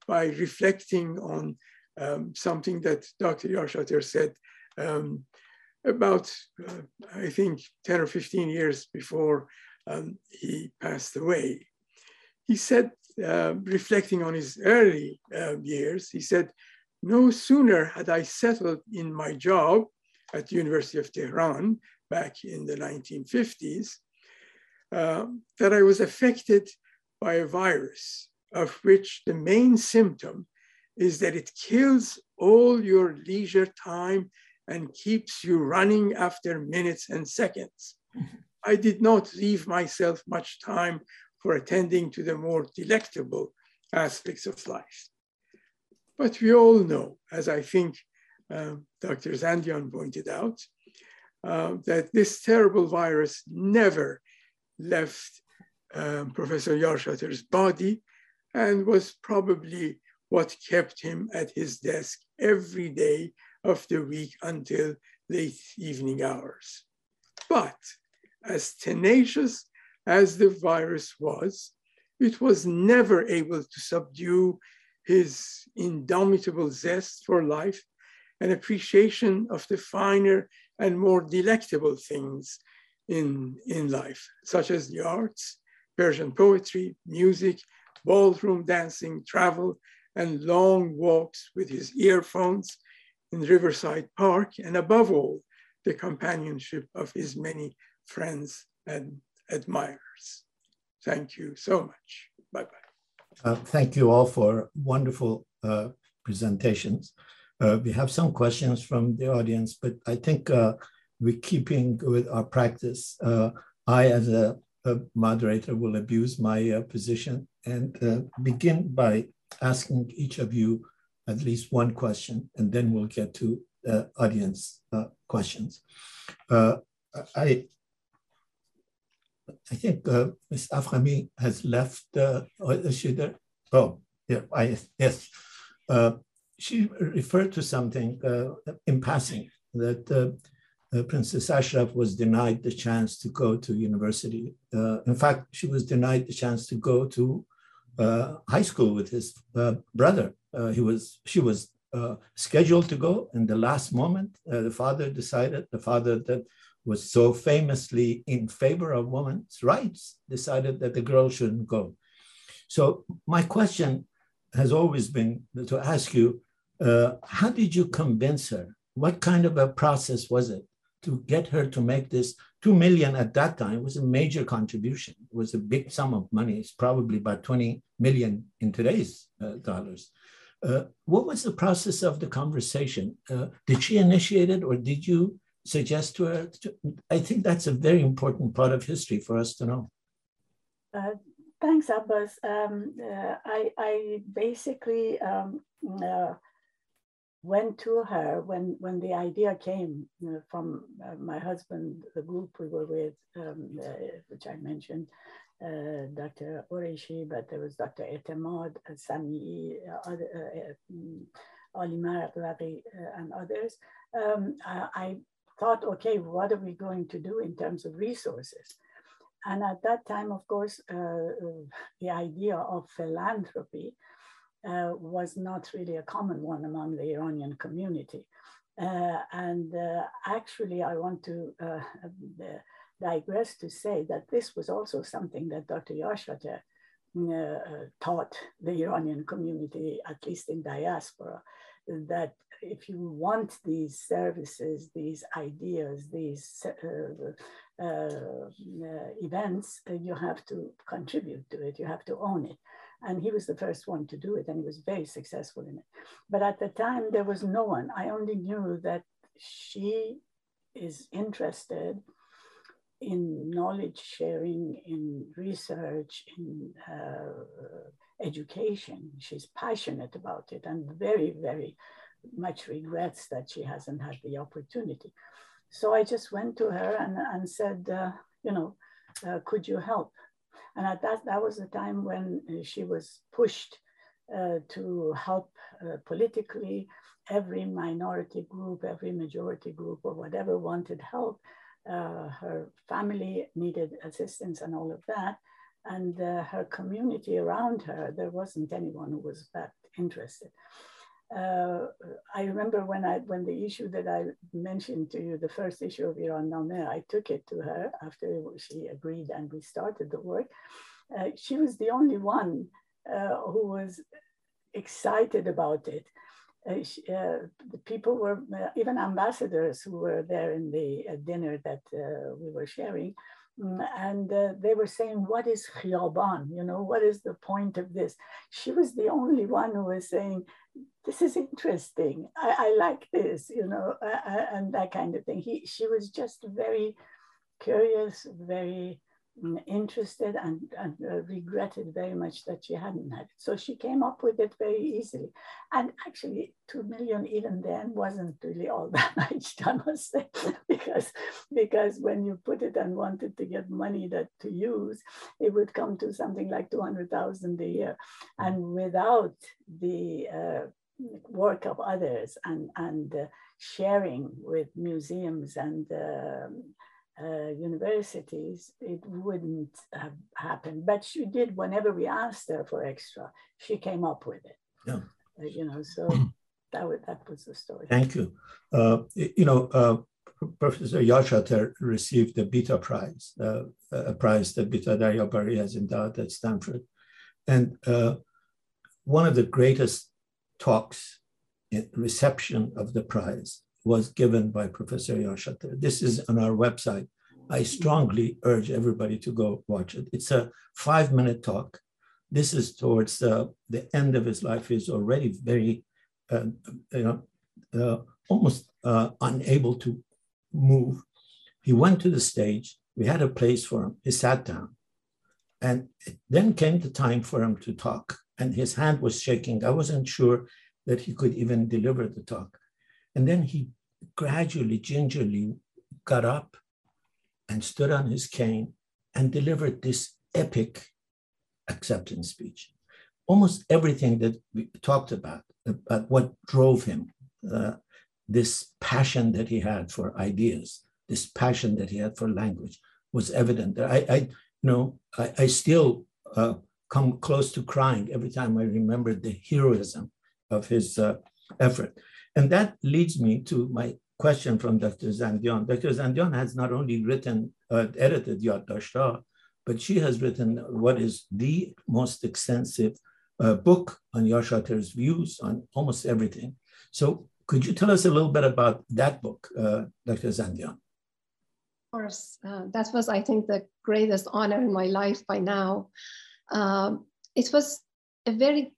by reflecting on um, something that Dr. Yarshater said um, about, uh, I think, 10 or 15 years before um, he passed away. He said, uh, reflecting on his early uh, years, he said, no sooner had I settled in my job at the University of Tehran back in the 1950s, uh, that I was affected by a virus of which the main symptom is that it kills all your leisure time and keeps you running after minutes and seconds. I did not leave myself much time for attending to the more delectable aspects of life. But we all know, as I think um, Dr. Zandian pointed out, uh, that this terrible virus never left um, Professor Yarshater's body and was probably what kept him at his desk every day of the week until late evening hours. But as tenacious as the virus was, it was never able to subdue his indomitable zest for life and appreciation of the finer and more delectable things in, in life, such as the arts, Persian poetry, music, ballroom dancing, travel, and long walks with his earphones in Riverside Park, and above all, the companionship of his many friends and admirers. Thank you so much. Bye bye. Uh, thank you all for wonderful uh, presentations. Uh, we have some questions from the audience, but I think uh, we're keeping with our practice. Uh, I, as a, a, moderator, will abuse my uh, position and begin by asking each of you at least one question, and then we'll get to audience questions. I I think uh, Ms. Afkhami has left. Uh, is she there? Oh, yeah, I, yes. Uh, she referred to something uh, in passing that uh, uh, Princess Ashraf was denied the chance to go to university. Uh, in fact, she was denied the chance to go to high school with his brother. he was, she was scheduled to go, and the last moment, the father decided, the father that was so famously in favor of women's rights, decided that the girl shouldn't go. So my question has always been to ask you, uh, how did you convince her? What kind of a process was it to get her to make this? Two million at that time was a major contribution. It was a big sum of money. It's probably about 20 million in today's uh, dollars. Uh, what was the process of the conversation? Uh, did she initiate it or did you suggest to her? I think that's a very important part of history for us to know. Uh, thanks, Abbas. Um, uh, I, I, basically um, uh, went to her when, when the idea came from uh, my husband, the group we were with, um, uh, which I mentioned, uh, Dr. Oreshi, but there was Dr. Etemad, Sami, other, Ali Maraghlaqi, and others. Um, I thought, okay, what are we going to do in terms of resources? And at that time, of course, uh, the idea of philanthropy uh, was not really a common one among the Iranian community. Uh, and uh, actually, I want to uh, uh, digress to say that this was also something that Dr. Yarshater taught the Iranian community, at least in diaspora, that if you want these services, these ideas, these uh, uh, events, you have to contribute to it, you have to own it. And he was the first one to do it, and he was very successful in it. But at the time, there was no one. I only knew that she is interested in knowledge sharing, in research, in uh, education. She's passionate about it and very, very much regrets that she hasn't had the opportunity. So I just went to her and, and said, uh, you know, uh, could you help? And at that, that was the time when uh, she was pushed uh, to help uh, politically. Every minority group, every majority group, or whatever wanted help. Uh, her family needed assistance and all of that. And her community around her, there wasn't anyone who was that interested uh, I remember when I when the issue that I mentioned to you, the first issue of Iran Nameh, I took it to her after she agreed and we started the work. Uh, she was the only one uh, who was excited about it. Uh, she, uh, the people were uh, even ambassadors who were there in the dinner that we were sharing and uh, they were saying, what is khiyaban? You know, what is the point of this? She was the only one who was saying, this is interesting. I, I like this, you know, uh, and that kind of thing. He, she was just very curious, very interested and, and uh, regretted very much that she hadn't had it. So she came up with it very easily. And actually, two million even then wasn't really all that much, I must say, because, because when you put it and wanted to get money that to use, it would come to something like 200,000 a year. And without the uh, work of others and, and uh, sharing with museums and um, uh, universities, it wouldn't have happened. But she did whenever we asked her for extra, she came up with it. Yeah. Uh, you know, so that was, that was the story. Thank you. Uh, you know, uh, Professor Yarshater received the Bita Prize, uh, a prize that Bita Daryabari has endowed at Stanford. And uh, one of the greatest talks in reception of the prize was given by Professor Yarshater. This is on our website. I strongly urge everybody to go watch it. It's a five minute talk. This is towards uh, the end of his life. He's already very, uh, you know, uh, almost uh, unable to move. He went to the stage. We had a place for him. He sat down. And then came the time for him to talk. And his hand was shaking. I wasn't sure that he could even deliver the talk. And then he gradually, gingerly got up and stood on his cane and delivered this epic acceptance speech. Almost everything that we talked about, about what drove him, uh, this passion that he had for ideas, this passion that he had for language was evident. I, I you know, I, I still uh, come close to crying every time I remember the heroism of his uh, effort. And that leads me to my question from Dr. Zandian. Dr. Zandian has not only written, uh, edited Yad but she has written what is the most extensive uh, book on Yarshater's views on almost everything. So could you tell us a little bit about that book, uh, Dr. Zandian? Of course, uh, that was, I think, the greatest honor in my life by now. Um, it was a very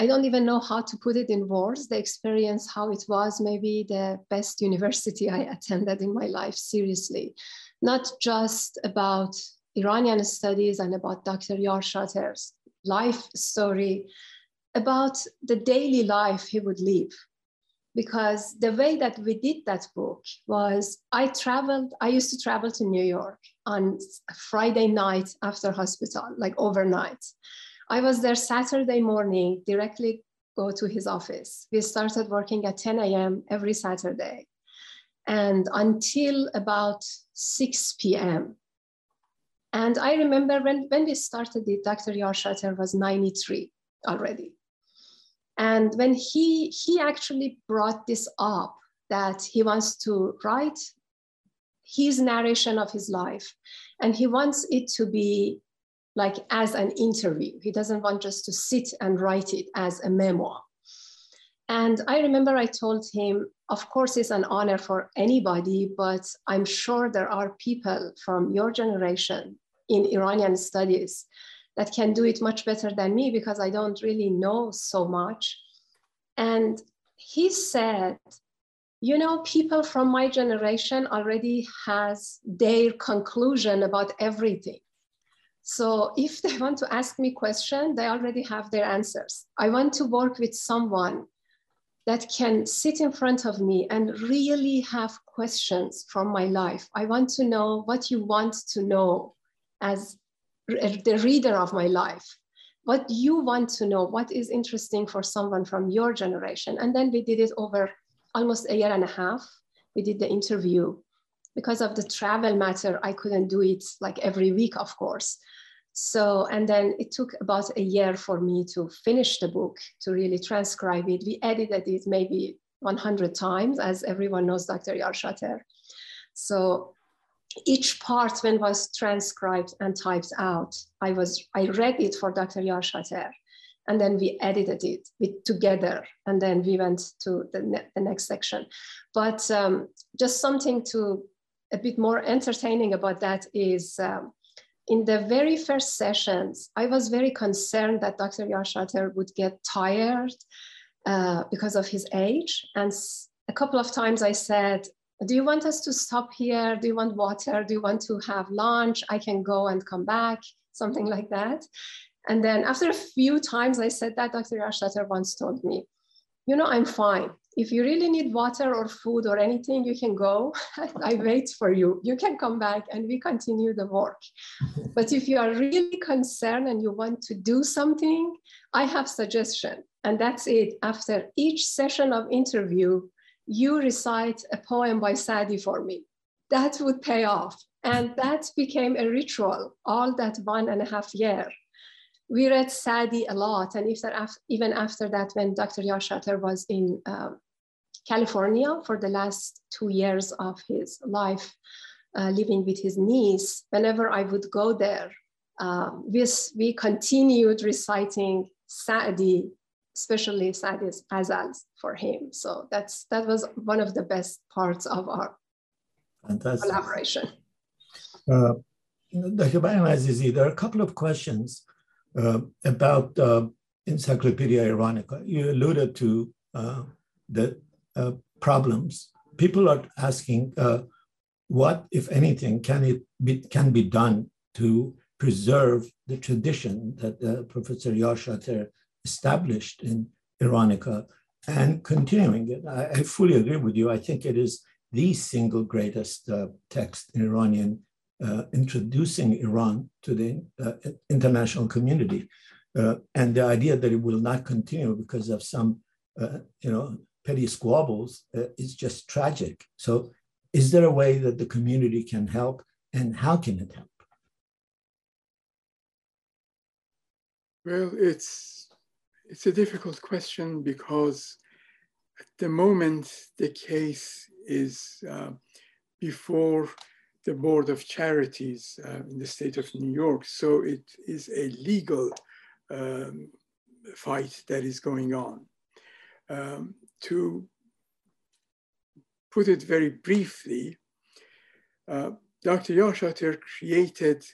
I don't even know how to put it in words, the experience, how it was maybe the best university I attended in my life, seriously. Not just about Iranian studies and about Dr. Yarshater's life story, about the daily life he would live. Because the way that we did that book was I traveled, I used to travel to New York on Friday night after hospital, like overnight. I was there Saturday morning, directly go to his office. We started working at 10 a.m. every Saturday. And until about 6 p.m. And I remember when, when we started it, Dr. Yarshater was 93 already. And when he, he actually brought this up, that he wants to write his narration of his life, and he wants it to be like as an interview. He doesn't want just to sit and write it as a memoir. And I remember I told him, of course, it's an honor for anybody, but I'm sure there are people from your generation in Iranian studies that can do it much better than me because I don't really know so much. And he said, you know, people from my generation already has their conclusion about everything. So if they want to ask me question, they already have their answers. I want to work with someone that can sit in front of me and really have questions from my life. I want to know what you want to know as the reader of my life. What you want to know, what is interesting for someone from your generation. And then we did it over almost a year and a half. We did the interview. Because of the travel matter, I couldn't do it like every week, of course. So, and then it took about a year for me to finish the book, to really transcribe it. We edited it maybe 100 times, as everyone knows Dr. Yarshater. So each part when was transcribed and typed out, I was I read it for Dr. Yarshater, and then we edited it with, together, and then we went to the, ne the next section. But um, just something to a bit more entertaining about that is um, in the very first sessions, I was very concerned that Dr. Yarshater would get tired uh, because of his age. And a couple of times I said, do you want us to stop here? Do you want water? Do you want to have lunch? I can go and come back, something like that. And then after a few times I said that, Dr. Yarshater once told me, you know, I'm fine. If you really need water or food or anything, you can go. I wait for you. You can come back and we continue the work. but if you are really concerned and you want to do something, I have suggestion. And that's it. After each session of interview, you recite a poem by Sadi for me. That would pay off. And that became a ritual all that one and a half year. We read Sadi a lot. And if there, even after that, when Dr. Yarshater was in uh, California for the last two years of his life, uh, living with his niece, whenever I would go there, uh, we, we continued reciting Sadi especially Sadi's ghazals for him. So that's that was one of the best parts of our Fantastic. collaboration. Uh, Dr. Azizi, there are a couple of questions uh, about uh, Encyclopedia Iranica. You alluded to uh, the uh, problems. People are asking, uh, what, if anything, can it be, can be done to preserve the tradition that Professor Yarshater established in Iranica and continuing it. I, I, fully agree with you. I think it is the single greatest uh, text in Iranian uh, introducing Iran to the uh, international community. Uh, and the idea that it will not continue because of some, uh, you know, petty squabbles uh, is just tragic. So is there a way that the community can help and how can it help? Well, it's it's a difficult question because at the moment the case is uh, before the Board of Charities uh, in the state of New York. So it is a legal um, fight that is going on. Um, to put it very briefly, uh, Dr. Yarshater created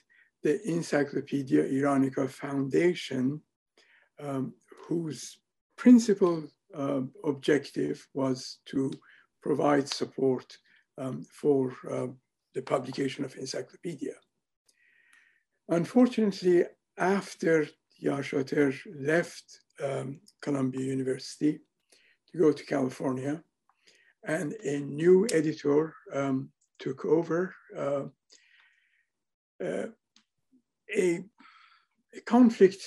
the Encyclopedia Iranica Foundation um, whose principal uh, objective was to provide support um, for uh, the publication of encyclopedia. Unfortunately, after Yarshater left um, Columbia University to go to California, and a new editor um, took over, uh, uh a, a conflict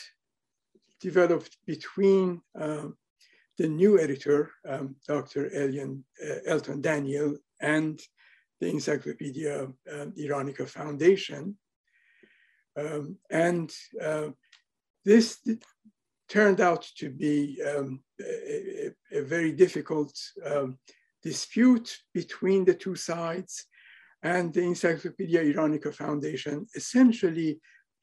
developed between um, the new editor, um, Dr. Elian, uh, Elton Daniel, and the Encyclopedia um, Iranica Foundation. Um, and uh, this turned out to be um, a, a, very difficult um, dispute between the two sides. And the Encyclopedia Iranica Foundation essentially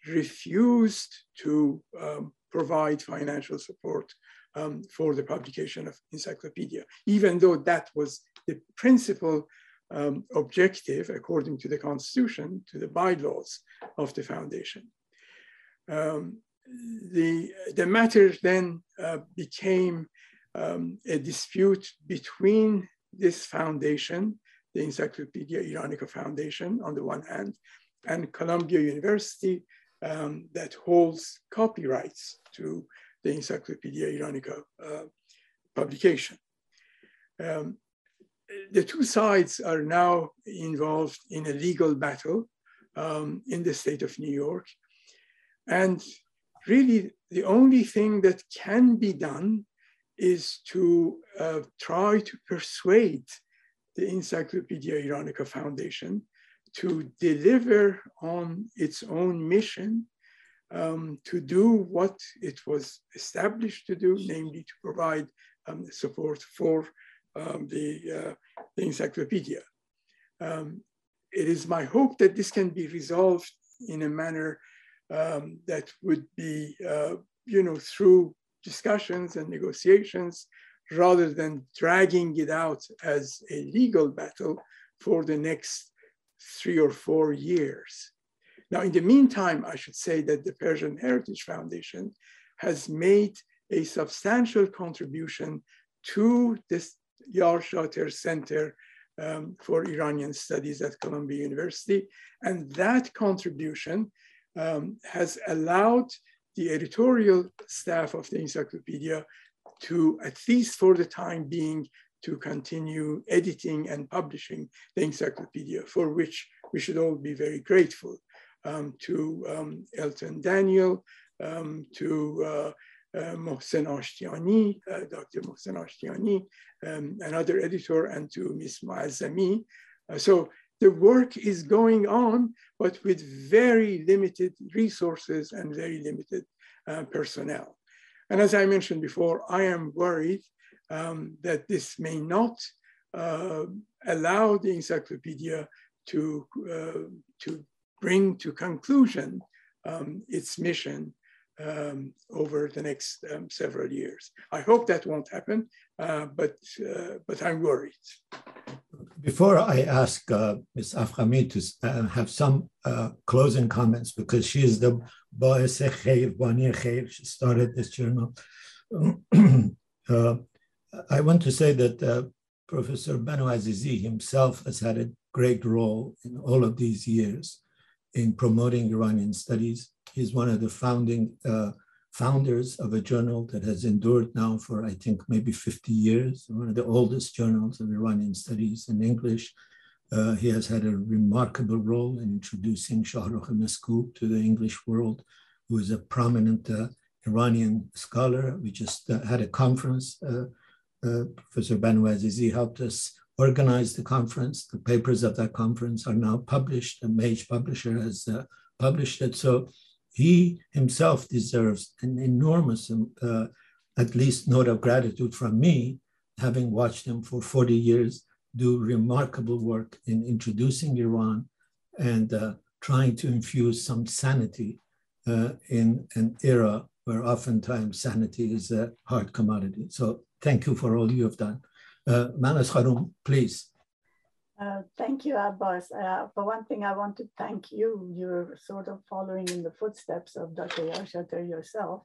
refused to um, provide financial support um, for the publication of encyclopedia, even though that was the principal um, objective, according to the constitution, to the bylaws of the foundation. Um, the, the matter then uh, became um, a dispute between this foundation, the Encyclopedia Iranica Foundation on the one hand, and Columbia University um, that holds copyrights to the Encyclopedia Iranica uh, publication. Um, the two sides are now involved in a legal battle um, in the state of New York. And really, the only thing that can be done is to uh, try to persuade the Encyclopedia Iranica Foundation to deliver on its own mission um, to do what it was established to do, namely to provide um, support for um, the, uh, the, encyclopedia. Um, it is my hope that this can be resolved in a manner um, that would be, uh, you know, through discussions and negotiations rather than dragging it out as a legal battle for the next three or four years. Now, in the meantime, I should say that the Persian Heritage Foundation has made a substantial contribution to this Yarshater Center um, for Iranian studies at Columbia University. And that contribution um, has allowed the editorial staff of the encyclopedia to, at least for the time being, to continue editing and publishing the encyclopedia, for which we should all be very grateful um, to um, Elton Daniel, um, to uh, uh, Mohsen Ashtiani, uh, Dr. Mohsen Ashtiani, um, another editor, and to Ms. Moazzami. Uh, so the work is going on, but with very limited resources and very limited uh, personnel. And as I mentioned before, I am worried um, that this may not uh, allow the encyclopedia to, uh, to bring to conclusion um, its mission um, over the next um, several years. I hope that won't happen, uh, but, uh, but I'm worried. Before I ask uh, Ms. Afkhami to uh, have some uh, closing comments, because she is the Khair, she started this journal. Uh, I want to say that Professor Banuazizi himself has had a great role in all of these years in promoting Iranian studies He's one of the founding uh, founders of a journal that has endured now for, I think, maybe 50 years, one of the oldest journals of Iranian studies in English. Uh, he has had a remarkable role in introducing Shahrokh Meskoob to the English world, who is a prominent uh, Iranian scholar. We just uh, had a conference. Uh, uh, Professor Banuazizi helped us organize the conference. The papers of that conference are now published. The Mage publisher has published it. So he himself deserves an enormous, uh, at least, note of gratitude from me, having watched him for 40 years do remarkable work in introducing Iran and uh, trying to infuse some sanity uh, in an era where oftentimes sanity is a hard commodity. So thank you for all you have done. Uh, Mahnaz Khanum, please. Uh, thank you, Abbas. Uh, for one thing, I want to thank you. You're sort of following in the footsteps of Dr. Yarshater yourself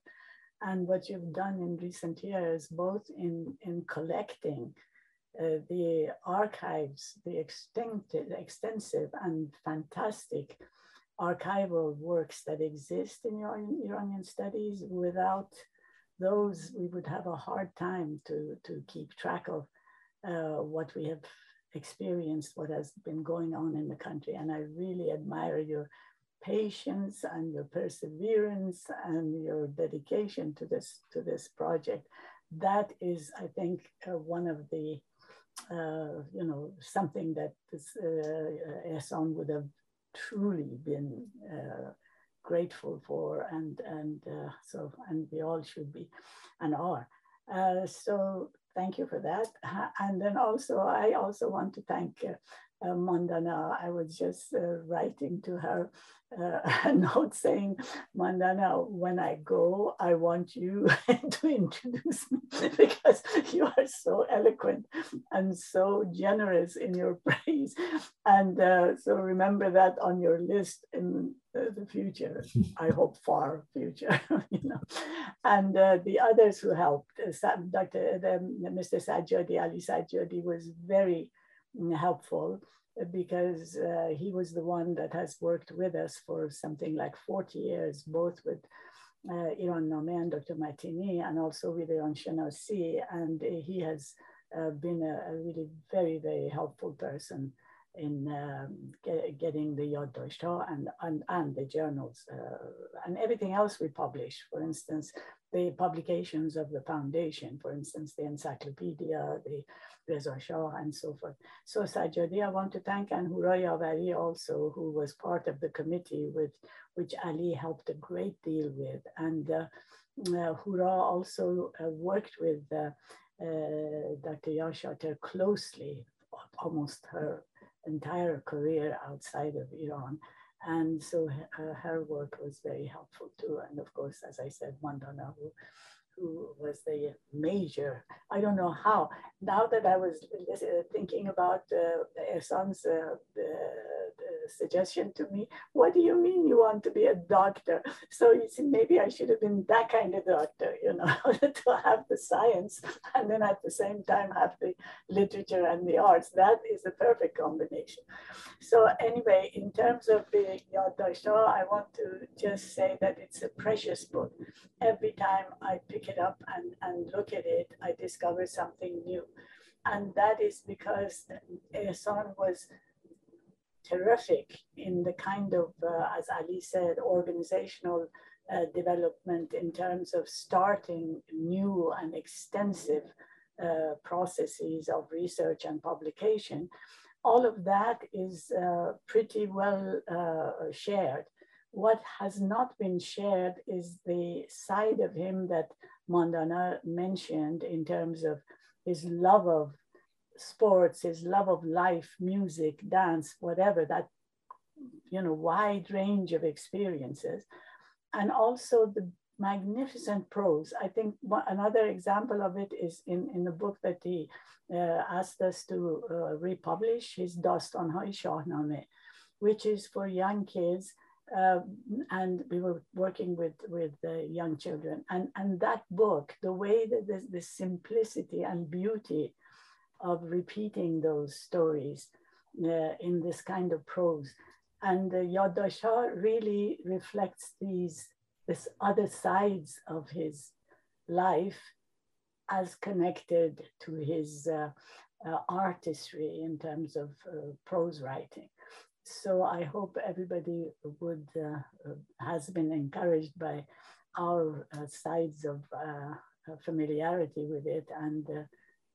and what you've done in recent years, both in, in collecting uh, the archives, the extensive and fantastic archival works that exist in Iranian, Iranian studies. Without those, we would have a hard time to, to keep track of uh, what we have experienced what has been going on in the country. And I really admire your patience and your perseverance and your dedication to this to this project. That is, I think, uh, one of the uh, you know something that this uh, Ehsan would have truly been uh, grateful for, and and uh, so and we all should be and are. Uh, so thank you for that. And then also, I also want to thank uh, uh, uh, Mandana. I was just uh, writing to her uh, a note saying, Mandana, when I go, I want you to introduce me because you are so eloquent and so generous in your praise. And uh, so remember that on your list in the future, I hope far future, you know. And uh, the others who helped, uh, Dr. The, Mr. Sajjadi, Ali Sajjadi was very helpful because uh, he was the one that has worked with us for something like 40 years, both with uh, Iran Nameh and Dr. Matini, and also with Iran Shenasi. And he has uh, been a, a, really very, very helpful person in um, get, getting the Yaddashtha and, and, and the journals uh, and everything else we publish. For instance, the publications of the foundation, for instance, the encyclopedia, the Reza Shah, and so forth. So Sajjadi, I want to thank and Avari also, who was part of the committee with which Ali helped a great deal with. And uh, uh, Hura also uh, worked with uh, uh, Dr. Yarshater closely, almost her entire career outside of Iran. And so her, her work was very helpful too. And of course, as I said, Mandana, who, who was the major, I don't know how. Now that I was thinking about uh, uh, suggestion to me, what do you mean you want to be a doctor? So you see, maybe I should have been that kind of doctor, you know, to have the science and then at the same time have the literature and the arts. That is the perfect combination. So anyway, in terms of the Yad I want to just say that it's a precious book. Every time I pick it up and, and look at it, I discover something new. And that is because Ehsan was terrific in the kind of, uh, as Ali said, organizational uh, development in terms of starting new and extensive uh, processes of research and publication. All of that is uh, pretty well uh, shared. What has not been shared is the side of him that Mandana mentioned in terms of his love of sports, his love of life, music, dance, whatever, that you know, wide range of experiences. And also the magnificent prose. I think another example of it is in, in the book that he uh, asked us to uh, republish, his Dastanhai Shahnameh, which is for young kids. Uh, and we were working with with young children, and and that book, the way that the, the simplicity and beauty of repeating those stories uh, in this kind of prose. And uh, Yaddashtha really reflects these this other sides of his life as connected to his uh, uh, artistry in terms of uh, prose writing. So I hope everybody would uh, has been encouraged by our uh, sides of familiarity with it and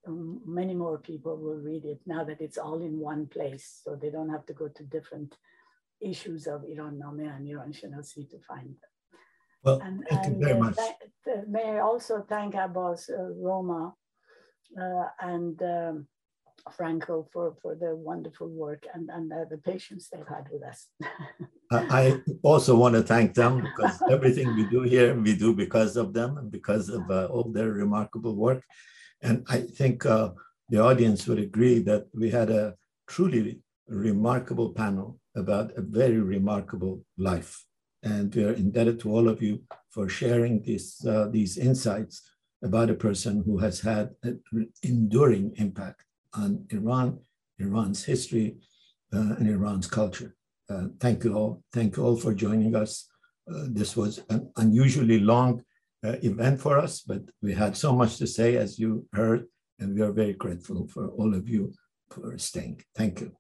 um, many more people will read it now that it's all in one place. So they don't have to go to different issues of Iran Nameh and Iran Shenasi to find them. Well, and, thank and, you very uh, much. May I also thank Abbas uh, Roma uh, and um, Franco for, for their wonderful work and, and uh, the patience they've had with us. I also want to thank them because everything we do here, we do because of them and because of uh, all their remarkable work. And I think uh, the audience would agree that we had a truly remarkable panel about a very remarkable life. And we are indebted to all of you for sharing this, uh, these insights about a person who has had an enduring impact on Iran, Iran's history, uh, and Iran's culture. Uh, thank you all. Thank you all for joining us. Uh, this was an unusually long uh, event for us, but we had so much to say, as you heard, and we are very grateful for all of you for staying. Thank you.